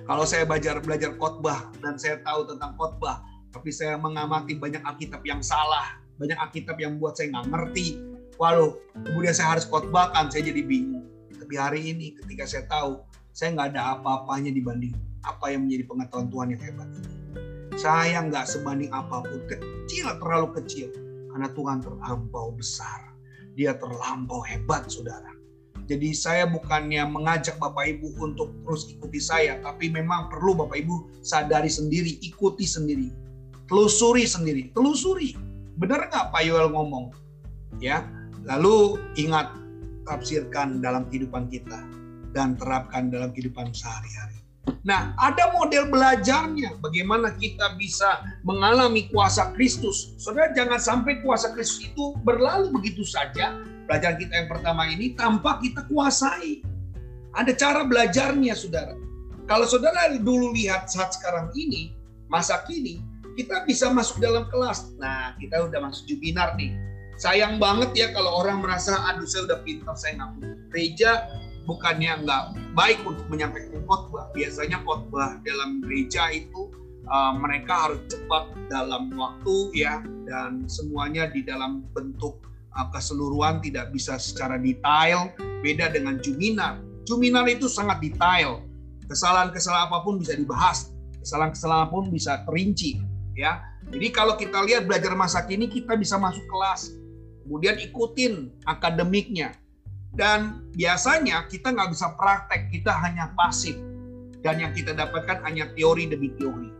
Kalau saya belajar belajar khotbah dan saya tahu tentang khotbah, tapi saya mengamati banyak Alkitab yang salah, banyak Alkitab yang buat saya nggak ngerti. Walau kemudian saya harus khotbahkan, saya jadi bingung. Tapi hari ini ketika saya tahu, saya nggak ada apa-apanya dibanding apa yang menjadi pengetahuan Tuhan yang hebat ini. Saya nggak sebanding apa pun, kecil terlalu kecil, karena Tuhan terlampau besar. Dia terlampau hebat, saudara. Jadi saya bukannya mengajak Bapak Ibu untuk terus ikuti saya, tapi memang perlu Bapak Ibu sadari sendiri, ikuti sendiri, telusuri sendiri, telusuri. Benar nggak Pak Yoel ngomong? Ya, lalu ingat tafsirkan dalam kehidupan kita dan terapkan dalam kehidupan sehari-hari. Nah, ada model belajarnya bagaimana kita bisa mengalami kuasa Kristus. Saudara jangan sampai kuasa Kristus itu berlalu begitu saja pelajaran kita yang pertama ini tanpa kita kuasai. Ada cara belajarnya, saudara. Kalau saudara dulu lihat saat sekarang ini, masa kini, kita bisa masuk dalam kelas. Nah, kita udah masuk jubinar nih. Sayang banget ya kalau orang merasa, aduh saya udah pintar, saya nggak gereja, bukannya nggak baik untuk menyampaikan khotbah. Biasanya khotbah dalam gereja itu uh, mereka harus cepat dalam waktu ya dan semuanya di dalam bentuk keseluruhan tidak bisa secara detail beda dengan Juminar. Juminar itu sangat detail. Kesalahan-kesalahan apa pun bisa dibahas, kesalahan-kesalahan pun bisa terinci ya. Jadi kalau kita lihat belajar masa kini kita bisa masuk kelas, kemudian ikutin akademiknya. Dan biasanya kita nggak bisa praktek, kita hanya pasif. Dan yang kita dapatkan hanya teori demi teori.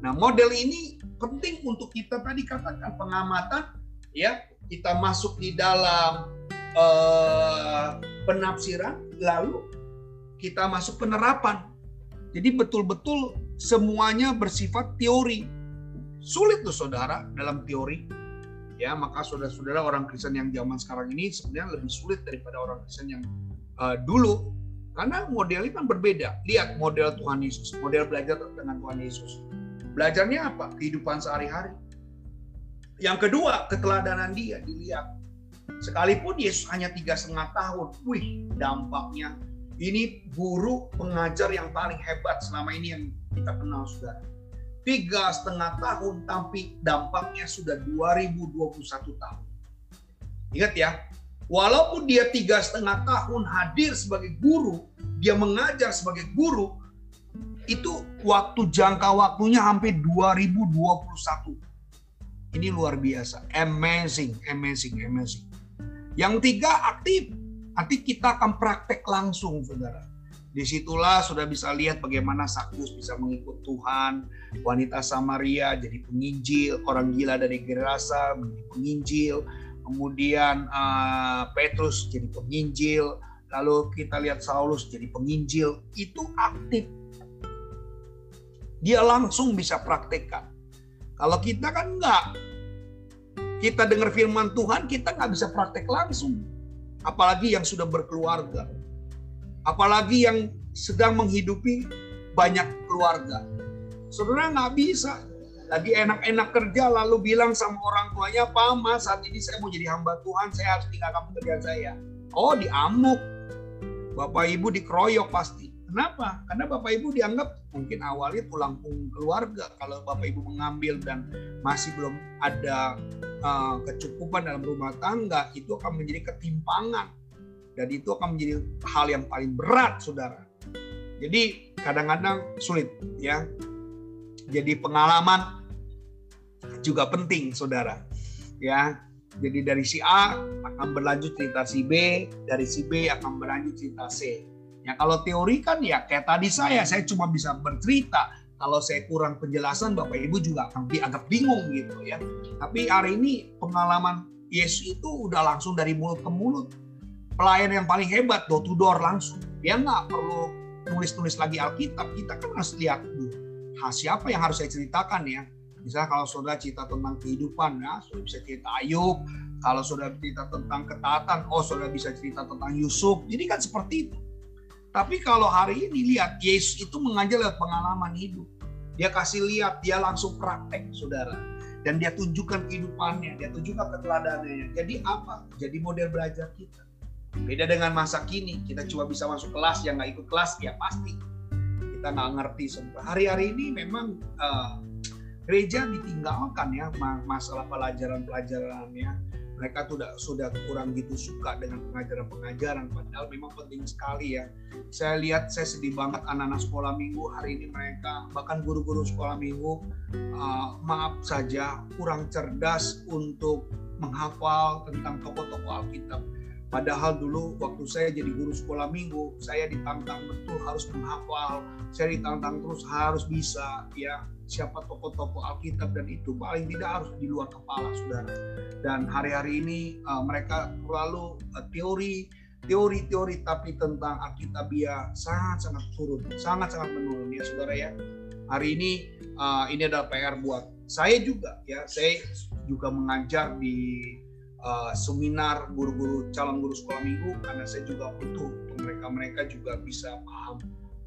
Nah model ini penting untuk kita tadi katakan pengamatan, ya kita masuk di dalam uh, penafsiran, lalu kita masuk penerapan. Jadi betul-betul semuanya bersifat teori. Sulit tuh saudara dalam teori. Ya maka saudara-saudara orang Kristen yang zaman sekarang ini sebenarnya lebih sulit daripada orang Kristen yang uh, dulu. Karena modelnya kan berbeda. Lihat model Tuhan Yesus model belajar dengan Tuhan Yesus. Belajarnya apa? Kehidupan sehari-hari yang kedua keteladanan dia dilihat sekalipun Yesus hanya tiga setengah tahun wih dampaknya ini guru pengajar yang paling hebat selama ini yang kita kenal saudara tiga setengah tahun tapi dampaknya sudah 2021 tahun. Ingat ya, walaupun dia tiga setengah tahun hadir sebagai guru, dia mengajar sebagai guru, itu waktu jangka waktunya hampir 2021. Ini luar biasa, amazing, amazing, amazing. Yang tiga aktif, nanti kita akan praktek langsung, saudara. Di situlah sudah bisa lihat bagaimana Sakyus bisa mengikut Tuhan, wanita Samaria jadi penginjil, orang gila dari Gerasa menjadi penginjil, kemudian uh, Petrus jadi penginjil, lalu kita lihat Saulus jadi penginjil, itu aktif. Dia langsung bisa praktekkan. Kalau kita kan enggak. Kita dengar firman Tuhan, kita nggak bisa praktek langsung. Apalagi yang sudah berkeluarga apalagi yang sedang menghidupi banyak keluarga. Saudara nggak bisa lagi enak-enak kerja lalu bilang sama orang tuanya, Pak Mas saat ini saya mau jadi hamba Tuhan, saya harus tinggalkan pekerjaan saya. Oh diamuk, Bapak Ibu dikeroyok pasti. Kenapa? Karena Bapak Ibu dianggap mungkin awalnya tulang punggung keluarga. Kalau Bapak Ibu mengambil dan masih belum ada uh, kecukupan dalam rumah tangga, itu akan menjadi ketimpangan dan itu akan menjadi hal yang paling berat, saudara. Jadi kadang-kadang sulit, ya. Jadi pengalaman juga penting, saudara. Ya, jadi dari si A akan berlanjut cerita si B, dari si B akan berlanjut cerita C. Ya kalau teori kan ya kayak tadi saya, saya cuma bisa bercerita. Kalau saya kurang penjelasan, Bapak Ibu juga akan agak bingung gitu ya. Tapi hari ini pengalaman Yesus itu udah langsung dari mulut ke mulut. Pelayan yang paling hebat door to door langsung. Dia nggak perlu nulis-nulis lagi Alkitab. Kita kan harus lihat dulu. Siapa yang harus saya ceritakan ya? Misalnya kalau saudara cerita tentang kehidupan ya saudara bisa cerita Ayub. Kalau saudara cerita tentang ketaatan oh saudara bisa cerita tentang Yusuf. Jadi kan seperti itu tapi kalau hari ini lihat Yesus itu mengajar lewat pengalaman hidup. Dia kasih lihat dia langsung praktek saudara. Dan dia tunjukkan kehidupannya dia tunjukkan keteladanannya. Jadi apa? Jadi model belajar kita. Beda dengan masa kini, kita cuma bisa masuk kelas, yang nggak ikut kelas ya pasti. Kita nggak ngerti semua. Hari-hari ini memang uh, gereja ditinggalkan ya masalah pelajaran-pelajaran Mereka sudah sudah kurang gitu suka dengan pengajaran-pengajaran, padahal memang penting sekali ya. Saya lihat saya sedih banget anak-anak sekolah minggu hari ini mereka bahkan guru-guru sekolah minggu uh, maaf saja kurang cerdas untuk menghafal tentang tokoh-tokoh Alkitab Padahal dulu waktu saya jadi guru sekolah minggu, saya ditantang betul harus menghafal, saya ditantang terus harus bisa ya siapa tokoh-tokoh Alkitab dan itu paling tidak harus di luar kepala saudara. Dan hari-hari ini uh, mereka terlalu uh, teori teori-teori tapi tentang Alkitabiah sangat-sangat turun, sangat-sangat menurun ya saudara ya. Hari ini uh, ini adalah PR buat saya juga ya. Saya juga mengajar di uh, seminar guru-guru calon guru sekolah minggu karena saya juga butuh mereka-mereka juga bisa paham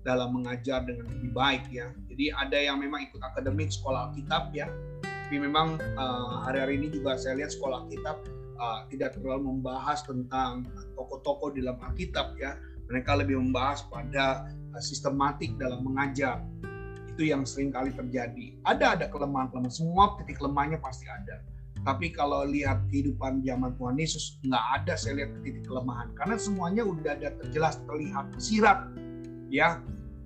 dalam mengajar dengan lebih baik ya. Jadi ada yang memang ikut akademik sekolah Alkitab ya. Tapi memang uh, hari-hari ini juga saya lihat sekolah Alkitab uh, tidak terlalu membahas tentang tokoh-tokoh di dalam Alkitab ya. Mereka lebih membahas pada uh, sistematik dalam mengajar. Itu yang sering kali terjadi. Ada ada kelemahan-kelemahan. Semua titik lemahnya pasti ada Tapi kalau lihat kehidupan zaman Tuhan Yesus, nggak ada saya lihat titik kelemahan. Karena semuanya udah ada terjelas, terlihat, tersirat. Ya,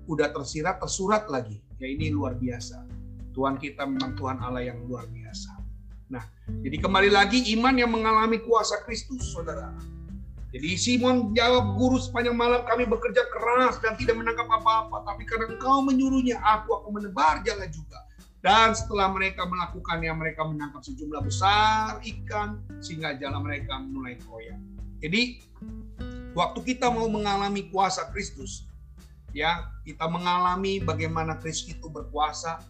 udah tersirat, tersurat lagi. Ya ini luar biasa. Tuhan kita memang Tuhan Allah yang luar biasa. Nah, jadi kembali lagi iman yang mengalami kuasa Kristus, saudara. Jadi Simon jawab, guru sepanjang malam kami bekerja keras dan tidak menangkap apa-apa. Tapi karena engkau menyuruhnya, aku akan menebar jalan juga. Dan setelah mereka melakukannya, mereka menangkap sejumlah besar ikan sehingga jalan mereka mulai koyak. Jadi waktu kita mau mengalami kuasa Kristus, ya kita mengalami bagaimana Kristus itu berkuasa.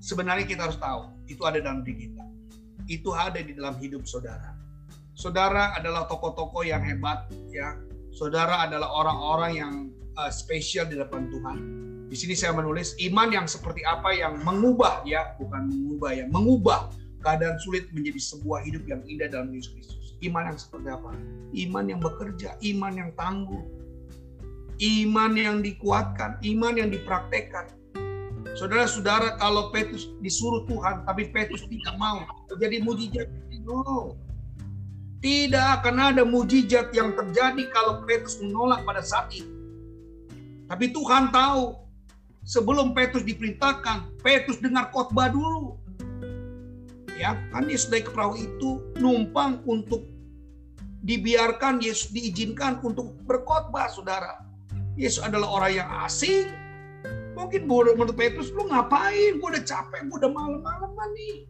Sebenarnya kita harus tahu itu ada dalam diri kita. Itu ada di dalam hidup saudara Saudara adalah tokoh-tokoh yang hebat, ya. Saudara adalah orang-orang yang uh, spesial di depan Tuhan. Di sini saya menulis iman yang seperti apa yang mengubah ya, bukan mengubah ya, mengubah keadaan sulit menjadi sebuah hidup yang indah dalam Yesus Kristus. Iman yang seperti apa? Iman yang bekerja, iman yang tangguh, iman yang dikuatkan, iman yang dipraktekkan. Saudara-saudara, kalau Petrus disuruh Tuhan, tapi Petrus tidak mau, terjadi mujizat. No, tidak akan ada mujizat yang terjadi kalau Petrus menolak pada saat itu. Tapi Tuhan tahu sebelum Petrus diperintahkan, Petrus dengar khotbah dulu. Ya, kan Yesus naik ke perahu itu numpang untuk dibiarkan Yesus diizinkan untuk berkhotbah, saudara. Yesus adalah orang yang asing. Mungkin menurut Petrus, lu ngapain? Gue udah capek, gue udah malam-malam nih.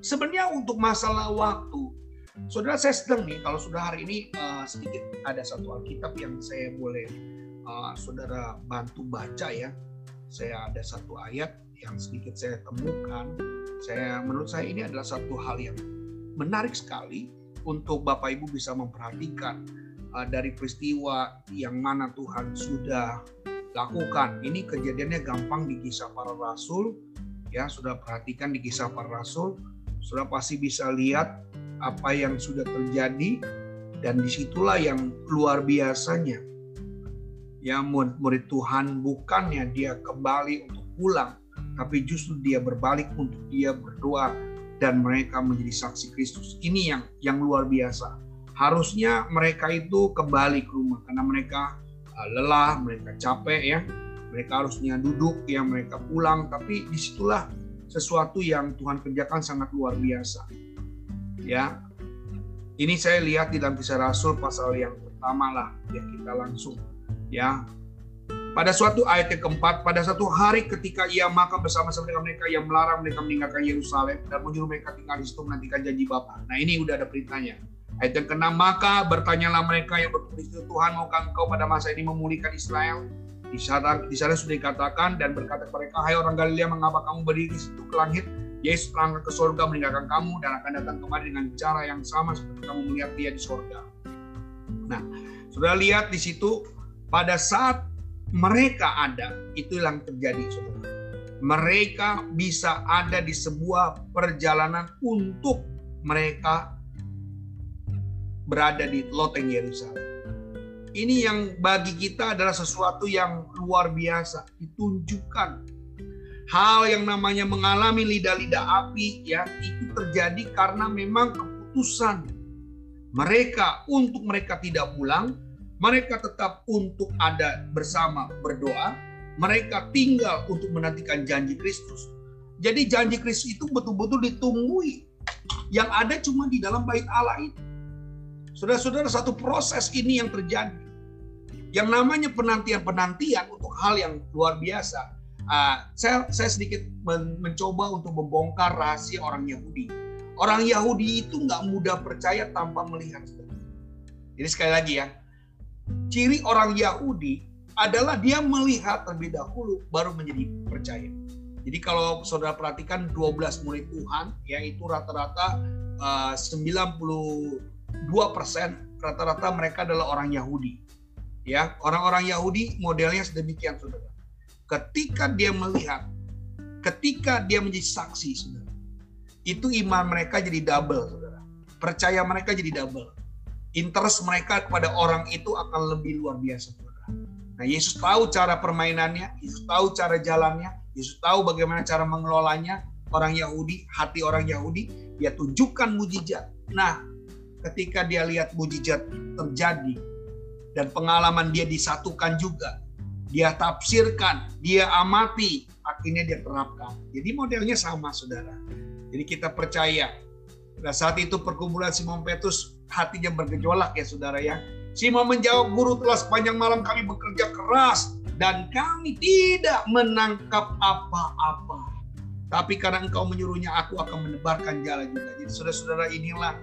Sebenarnya untuk masalah waktu, Saudara saya sedang nih kalau sudah hari ini uh, sedikit ada satu Alkitab yang saya boleh uh, saudara bantu baca ya. Saya ada satu ayat yang sedikit saya temukan. Saya menurut saya ini adalah satu hal yang menarik sekali untuk Bapak Ibu bisa memperhatikan uh, dari peristiwa yang mana Tuhan sudah lakukan. Ini kejadiannya gampang di kisah para rasul ya, sudah perhatikan di kisah para rasul, sudah pasti bisa lihat apa yang sudah terjadi dan di situlah yang luar biasanya ya murid Tuhan bukannya dia kembali untuk pulang tapi justru dia berbalik untuk dia berdoa dan mereka menjadi saksi Kristus. Ini yang yang luar biasa. Harusnya mereka itu kembali ke rumah karena mereka uh, lelah mereka capek ya. Mereka harusnya duduk ya mereka pulang. Tapi di situlah sesuatu yang Tuhan kerjakan sangat luar biasa. Ya ini saya lihat di dalam kisah Rasul pasal yang pertama lah. Ya kita langsung ya pada suatu ayat yang keempat, pada satu hari ketika ia makan bersama-sama dengan mereka yang melarang mereka meninggalkan Yerusalem dan menyuruh mereka tinggal di situ menantikan janji Bapa. Nah ini udah ada beritanya. Ayat yang keenam, maka bertanyalah mereka yang berkumpul Tuhan maukah engkau pada masa ini memulihkan Israel? Di sana, di sana sudah dikatakan dan berkata kepada mereka, hai orang Galilea, mengapa kamu berdiri di situ ke langit? Yesus melangkah ke surga meninggalkan kamu dan akan datang kembali dengan cara yang sama seperti kamu melihat dia di surga. Nah, sudah lihat di situ pada saat mereka ada, itu yang terjadi, saudara. Mereka bisa ada di sebuah perjalanan untuk mereka berada di loteng Yerusalem. Ini yang bagi kita adalah sesuatu yang luar biasa, ditunjukkan hal yang namanya mengalami lidah-lidah api ya itu terjadi karena memang keputusan mereka untuk mereka tidak pulang, mereka tetap untuk ada bersama berdoa, mereka tinggal untuk menantikan janji Kristus. Jadi janji Kristus itu betul-betul ditunggui. Yang ada cuma di dalam bait Allah itu. Saudara-saudara satu proses ini yang terjadi. Yang namanya penantian-penantian untuk hal yang luar biasa Uh, saya, saya sedikit men mencoba untuk membongkar rahasia orang Yahudi. Orang Yahudi itu nggak mudah percaya tanpa melihat. Jadi sekali lagi ya, ciri orang Yahudi adalah dia melihat terlebih dahulu baru menjadi percaya. Jadi kalau saudara perhatikan 12 murid Tuhan, yaitu rata-rata uh, 92 persen rata-rata mereka adalah orang Yahudi. Ya, orang-orang Yahudi modelnya sedemikian saudara ketika dia melihat, ketika dia menjadi saksi, saudara, itu iman mereka jadi double, saudara. Percaya mereka jadi double. Interest mereka kepada orang itu akan lebih luar biasa. Nah, Yesus tahu cara permainannya, Yesus tahu cara jalannya, Yesus tahu bagaimana cara mengelolanya, orang Yahudi, hati orang Yahudi, dia tunjukkan mujizat. Nah, ketika dia lihat mujizat terjadi dan pengalaman dia disatukan juga, dia tafsirkan, dia amati, akhirnya dia terapkan. Jadi modelnya sama, saudara. Jadi kita percaya. Pada saat itu perkumpulan Simon Petrus hatinya bergejolak ya saudara ya. Simon menjawab, guru telah sepanjang malam kami bekerja keras dan kami tidak menangkap apa-apa. Tapi karena engkau menyuruhnya, aku akan menebarkan jala juga. Jadi saudara-saudara inilah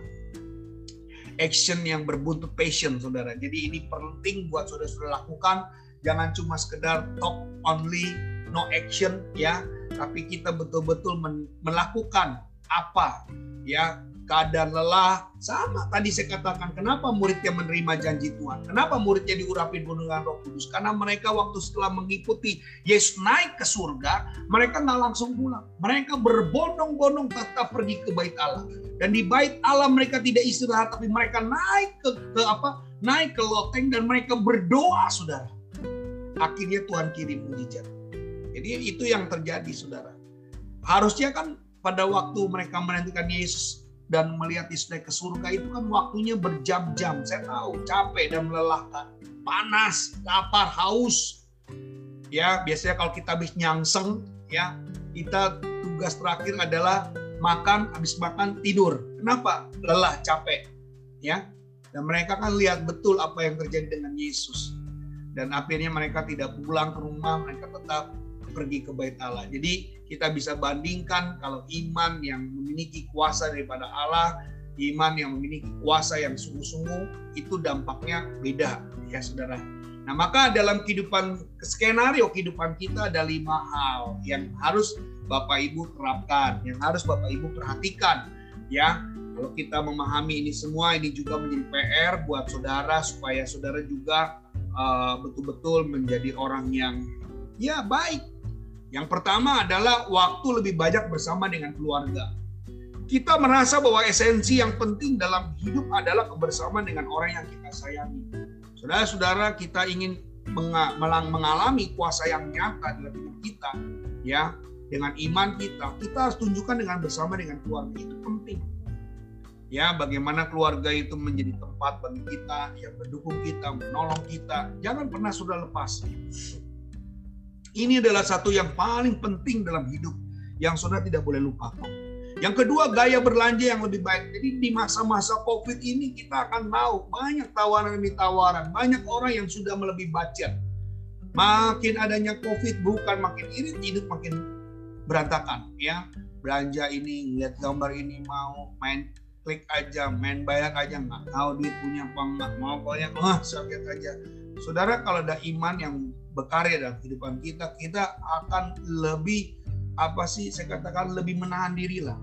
action yang berbuntut passion, saudara. Jadi ini penting buat saudara-saudara lakukan. Jangan cuma sekedar talk only, no action, ya. Tapi kita betul-betul melakukan apa, ya keadaan lelah sama tadi saya katakan kenapa muridnya menerima janji Tuhan? Kenapa muridnya diurapi dengan Roh Kudus? Karena mereka waktu setelah mengikuti Yesus naik ke surga mereka nggak langsung pulang. Mereka berbondong-bondong tetap pergi ke bait Allah. Dan di bait Allah mereka tidak istirahat tapi mereka naik ke, ke apa? Naik ke loteng dan mereka berdoa saudara. Akhirnya Tuhan kirim mujizat. Jadi itu yang terjadi saudara. Harusnya kan pada waktu mereka menantikan Yesus dan melihat istri ke surga itu kan waktunya berjam-jam. Saya tahu capek dan melelahkan, panas, lapar, haus. Ya, biasanya kalau kita habis nyangseng, ya kita tugas terakhir adalah makan, habis makan tidur. Kenapa? Lelah, capek. Ya, dan mereka kan lihat betul apa yang terjadi dengan Yesus. Dan akhirnya mereka tidak pulang ke rumah, mereka tetap pergi ke bait Allah. Jadi kita bisa bandingkan kalau iman yang memiliki kuasa daripada Allah, iman yang memiliki kuasa yang sungguh-sungguh itu dampaknya beda ya saudara. Nah maka dalam kehidupan skenario kehidupan kita ada lima hal yang harus Bapak Ibu terapkan, yang harus Bapak Ibu perhatikan ya. Kalau kita memahami ini semua, ini juga menjadi PR buat saudara supaya saudara juga uh, betul-betul uh, menjadi orang yang ya baik yang pertama adalah waktu lebih banyak bersama dengan keluarga. Kita merasa bahwa esensi yang penting dalam hidup adalah kebersamaan dengan orang yang kita sayangi. Saudara-saudara, kita ingin mengalami kuasa yang nyata dalam hidup kita, ya, dengan iman kita, kita harus tunjukkan dengan bersama dengan keluarga itu penting. Ya, bagaimana keluarga itu menjadi tempat bagi kita yang mendukung kita, menolong kita. Jangan pernah sudah lepas. Ini adalah satu yang paling penting dalam hidup yang saudara tidak boleh lupakan. Yang kedua, gaya belanja yang lebih baik. Jadi di masa-masa COVID ini kita akan tahu banyak tawaran demi tawaran, banyak orang yang sudah melebihi budget. Makin adanya COVID bukan makin irit, hidup makin berantakan ya. Belanja ini, lihat gambar ini mau main klik aja, main bayar aja nggak tahu duit punya apa nggak mau pokoknya wah sakit aja. Saudara kalau ada iman yang berkarya dalam kehidupan kita, kita akan lebih apa sih saya katakan lebih menahan diri lah.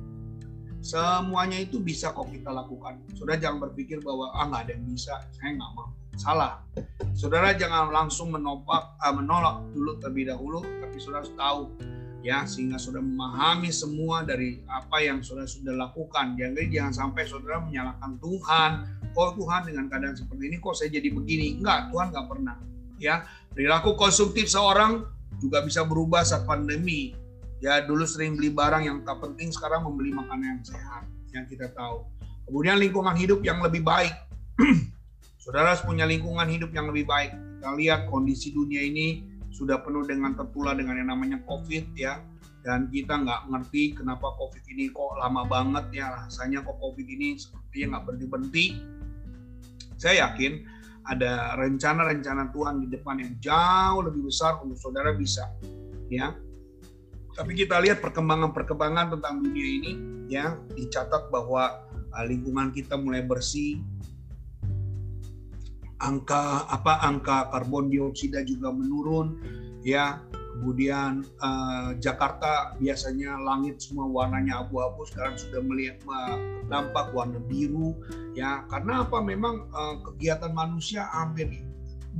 Semuanya itu bisa kok kita lakukan. Saudara jangan berpikir bahwa ah nggak ada yang bisa, saya nggak mau. Salah. Saudara jangan langsung menolak, uh, menolak dulu terlebih dahulu, tapi saudara harus tahu ya sehingga saudara memahami semua dari apa yang saudara sudah lakukan. Jadi jangan sampai saudara menyalahkan Tuhan. Oh Tuhan dengan keadaan seperti ini kok saya jadi begini? Enggak, Tuhan nggak pernah ya perilaku konsumtif seorang juga bisa berubah saat pandemi ya dulu sering beli barang yang tak penting sekarang membeli makanan yang sehat yang kita tahu kemudian lingkungan hidup yang lebih baik saudara harus punya lingkungan hidup yang lebih baik kita lihat kondisi dunia ini sudah penuh dengan tertular dengan yang namanya covid ya. Dan kita nggak ngerti kenapa covid ini kok lama banget ya. Rasanya kok covid ini sepertinya nggak berhenti berhenti saya yakin ada rencana-rencana Tuhan di depan yang jauh lebih besar untuk saudara bisa ya. Tapi kita lihat perkembangan-perkembangan tentang dunia ini ya dicatat bahwa uh, lingkungan kita mulai bersih angka apa angka karbon dioksida juga menurun ya. Kemudian uh, Jakarta biasanya langit semua warnanya abu-abu sekarang sudah melihat nampak warna biru ya. Karena apa? Memang uh, kegiatan manusia hampir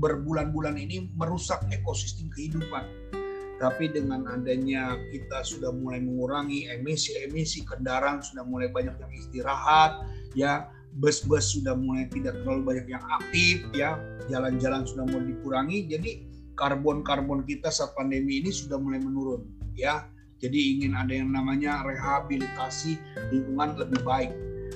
berbulan-bulan ini merusak ekosistem kehidupan. Tapi dengan adanya kita sudah mulai mengurangi emisi-emisi kendaraan sudah mulai banyak yang istirahat ya bus-bus sudah mulai tidak terlalu banyak yang aktif ya jalan-jalan sudah mulai dikurangi jadi karbon-karbon kita saat pandemi ini sudah mulai menurun ya Jadi ingin ada yang namanya rehabilitasi lingkungan lebih baik.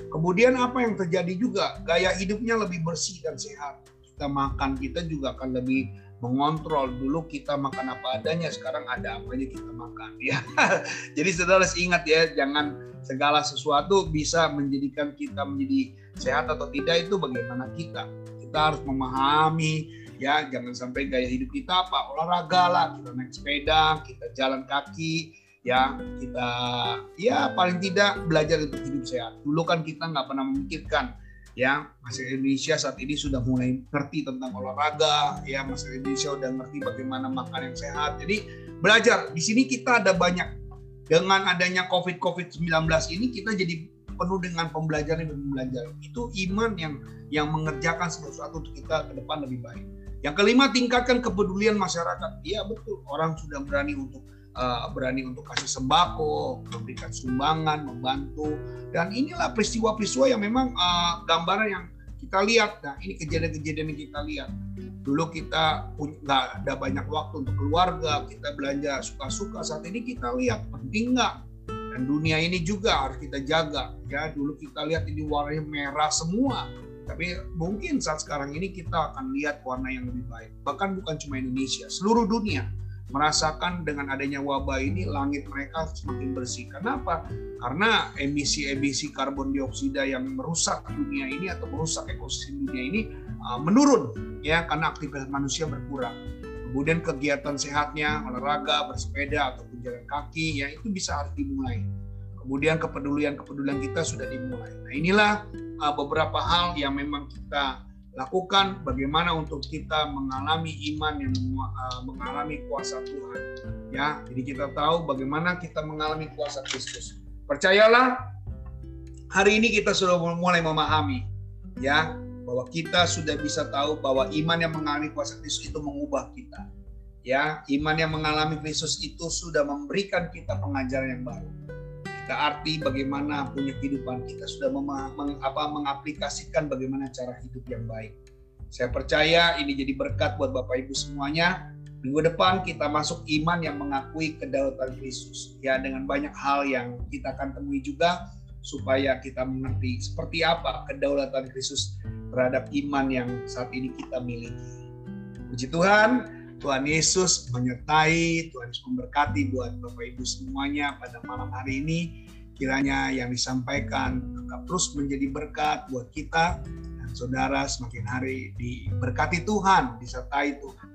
Kemudian apa yang terjadi juga? Gaya hidupnya lebih bersih dan sehat. Kita makan kita juga akan lebih mengontrol dulu kita makan apa adanya sekarang ada apa aja kita makan ya jadi saudara ingat ya jangan segala sesuatu bisa menjadikan kita menjadi sehat atau tidak itu bagaimana kita? Kita harus memahami ya jangan sampai gaya hidup kita apa olahraga lah kita naik sepeda kita jalan kaki ya kita ya paling tidak belajar untuk hidup sehat. Dulu kan kita nggak pernah memikirkan ya masyarakat Indonesia saat ini sudah mulai ngerti tentang olahraga ya masyarakat Indonesia sudah ngerti bagaimana makan yang sehat. Jadi belajar. Di sini kita ada banyak. Dengan adanya COVID COVID 19 ini kita jadi penuh dengan pembelajaran dan pembelajaran itu iman yang yang mengerjakan sesuatu untuk kita ke depan lebih baik yang kelima, tingkatkan kepedulian masyarakat. Iya betul, orang sudah berani untuk uh, berani untuk kasih sembako, memberikan sumbangan, membantu. Dan inilah peristiwa-peristiwa yang memang uh, gambaran yang kita lihat. Nah, ini kejadian-kejadian yang kita lihat. Dulu kita nggak ada banyak waktu untuk keluarga, kita belanja suka-suka. Saat ini kita lihat penting nggak dan dunia ini juga harus kita jaga ya dulu kita lihat ini warnanya merah semua tapi mungkin saat sekarang ini kita akan lihat warna yang lebih baik. Bahkan bukan cuma Indonesia, seluruh dunia merasakan dengan adanya wabah ini langit mereka semakin bersih. Kenapa? Karena emisi-emisi karbon dioksida yang merusak dunia ini atau merusak ekosistem dunia ini uh, menurun ya karena aktivitas manusia berkurang. Kemudian kegiatan sehatnya olahraga, bersepeda ataupun jalan kaki ya itu bisa harus dimulai. Kemudian kepedulian-kepedulian kita sudah dimulai. Nah, inilah uh, beberapa hal yang memang kita lakukan bagaimana untuk kita mengalami iman yang uh, mengalami kuasa Tuhan ya jadi kita tahu bagaimana kita mengalami kuasa Kristus percayalah hari ini kita sudah mulai memahami ya bahwa kita sudah bisa tahu bahwa iman yang mengalami kuasa Kristus itu mengubah kita ya iman yang mengalami Kristus itu sudah memberikan kita pengajaran yang baru kita arti bagaimana punya kehidupan kita sudah meng, apa, mengaplikasikan bagaimana cara hidup yang baik. Saya percaya ini jadi berkat buat Bapak Ibu semuanya. Minggu depan kita masuk iman yang mengakui kedaulatan Kristus. Ya dengan banyak hal yang kita akan temui juga supaya kita mengerti seperti apa kedaulatan Kristus terhadap iman yang saat ini kita miliki. Puji Tuhan, Tuhan Yesus menyertai, Tuhan Yesus memberkati buat Bapak Ibu semuanya pada malam hari ini. Kiranya yang disampaikan tetap terus menjadi berkat buat kita dan saudara semakin hari diberkati Tuhan, disertai Tuhan.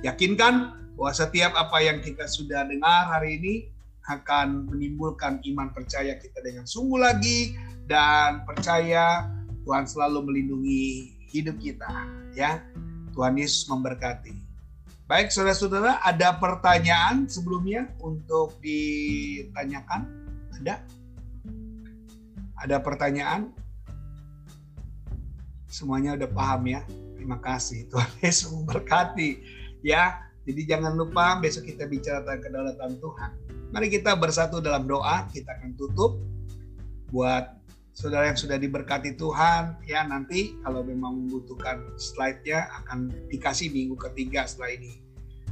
Yakinkan bahwa setiap apa yang kita sudah dengar hari ini akan menimbulkan iman percaya kita dengan sungguh lagi dan percaya Tuhan selalu melindungi hidup kita ya. Tuhan Yesus memberkati. Baik, saudara-saudara, ada pertanyaan sebelumnya untuk ditanyakan? Ada? Ada pertanyaan? Semuanya udah paham ya? Terima kasih. Tuhan Yesus memberkati. Ya, jadi jangan lupa besok kita bicara tentang kedaulatan Tuhan. Mari kita bersatu dalam doa. Kita akan tutup buat saudara yang sudah diberkati Tuhan ya nanti kalau memang membutuhkan slide-nya akan dikasih minggu ketiga setelah ini.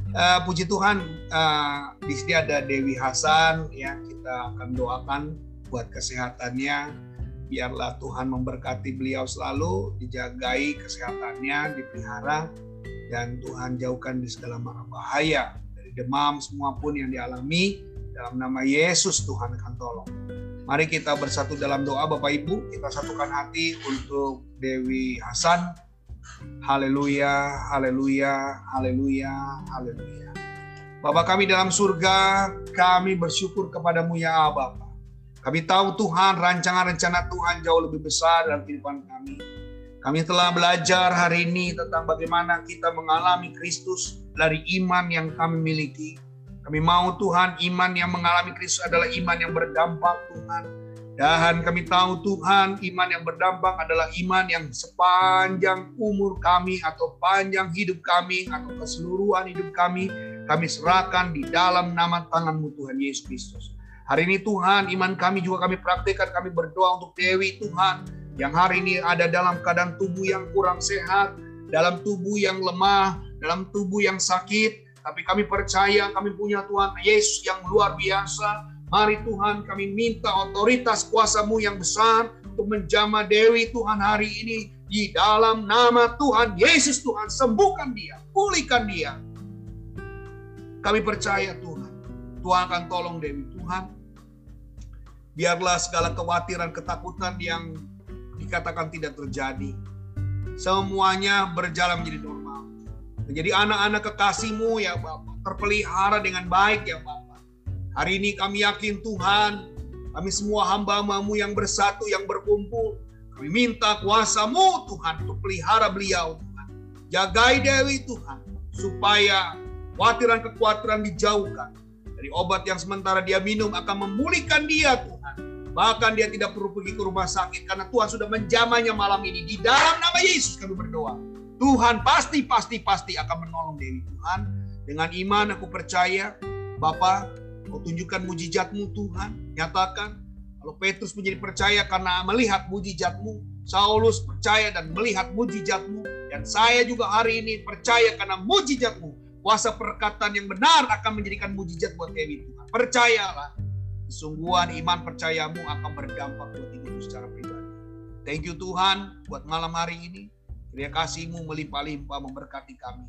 Uh, puji Tuhan uh, di sini ada Dewi Hasan ya kita akan doakan buat kesehatannya. Biarlah Tuhan memberkati beliau selalu dijagai kesehatannya dipelihara dan Tuhan jauhkan di segala mara bahaya. Dari demam semua pun yang dialami dalam nama Yesus Tuhan akan tolong mari kita bersatu dalam doa Bapak Ibu kita satukan hati untuk Dewi Hasan Haleluya, haleluya, haleluya, haleluya. Bapak kami dalam surga, kami bersyukur kepadamu ya Bapa. Kami tahu Tuhan rancangan rencana Tuhan jauh lebih besar dalam kehidupan kami. Kami telah belajar hari ini tentang bagaimana kita mengalami Kristus dari iman yang kami miliki. Kami mau Tuhan iman yang mengalami Kristus adalah iman yang berdampak Tuhan dan kami tahu Tuhan iman yang berdampak adalah iman yang sepanjang umur kami atau panjang hidup kami atau keseluruhan hidup kami kami serahkan di dalam nama tanganmu Tuhan Yesus Kristus. Hari ini Tuhan iman kami juga kami praktekkan kami berdoa untuk Dewi Tuhan yang hari ini ada dalam keadaan tubuh yang kurang sehat, dalam tubuh yang lemah, dalam tubuh yang sakit. Tapi kami percaya kami punya Tuhan Yesus yang luar biasa. Mari Tuhan kami minta otoritas kuasamu yang besar untuk menjamah Dewi Tuhan hari ini di dalam nama Tuhan Yesus Tuhan sembuhkan dia, pulihkan dia. Kami percaya Tuhan, Tuhan akan tolong Dewi Tuhan. Biarlah segala kekhawatiran, ketakutan yang dikatakan tidak terjadi. Semuanya berjalan menjadi normal. Menjadi anak-anak kekasihmu ya Bapak, terpelihara dengan baik ya Bapak. Hari ini kami yakin Tuhan, kami semua hamba-hambamu yang bersatu, yang berkumpul, kami minta kuasamu Tuhan untuk pelihara beliau Tuhan. Jagai Dewi Tuhan supaya kekhawatiran-kekhawatiran dijauhkan. Dari obat yang sementara dia minum akan memulihkan dia Tuhan. Bahkan dia tidak perlu pergi ke rumah sakit karena Tuhan sudah menjamahnya malam ini. Di dalam nama Yesus kami berdoa. Tuhan pasti, pasti, pasti akan menolong Dewi Tuhan. Dengan iman aku percaya, Bapak, kau tunjukkan mujizatmu Tuhan. Nyatakan kalau Petrus menjadi percaya karena melihat mujizatmu, Saulus percaya dan melihat mujizatmu, dan saya juga hari ini percaya karena mujizatmu. Kuasa perkataan yang benar akan menjadikan mujizat buat kami Tuhan. Percayalah, kesungguhan iman percayamu akan berdampak buat hidup secara pribadi. Thank you Tuhan buat malam hari ini. Terima kasihmu melimpah-limpah memberkati kami.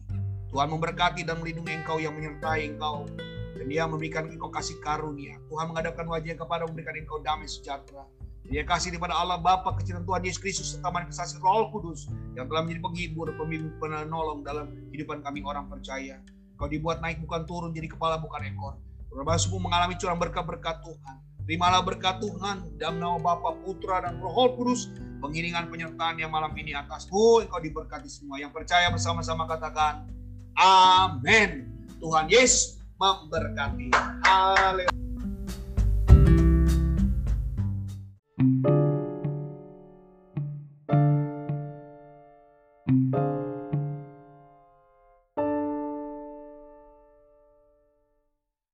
Tuhan memberkati dan melindungi engkau yang menyertai engkau dan dia memberikan engkau kasih karunia. Tuhan menghadapkan wajahnya kepada memberikan engkau damai sejahtera. Dia kasih daripada Allah Bapa kecilan Tuhan Yesus Kristus serta manifestasi Roh Kudus yang telah menjadi penghibur, pemimpin, penolong dalam kehidupan kami orang percaya. Kau dibuat naik bukan turun jadi kepala bukan ekor. Berbasumu mengalami curang berkat-berkat Tuhan. Terimalah berkat Tuhan dalam nama Bapa, Putra, dan Roh Kudus, pengiringan penyertaan yang malam ini atasku engkau diberkati semua. Yang percaya bersama-sama katakan, Amin. Tuhan Yesus memberkati. Haleluya.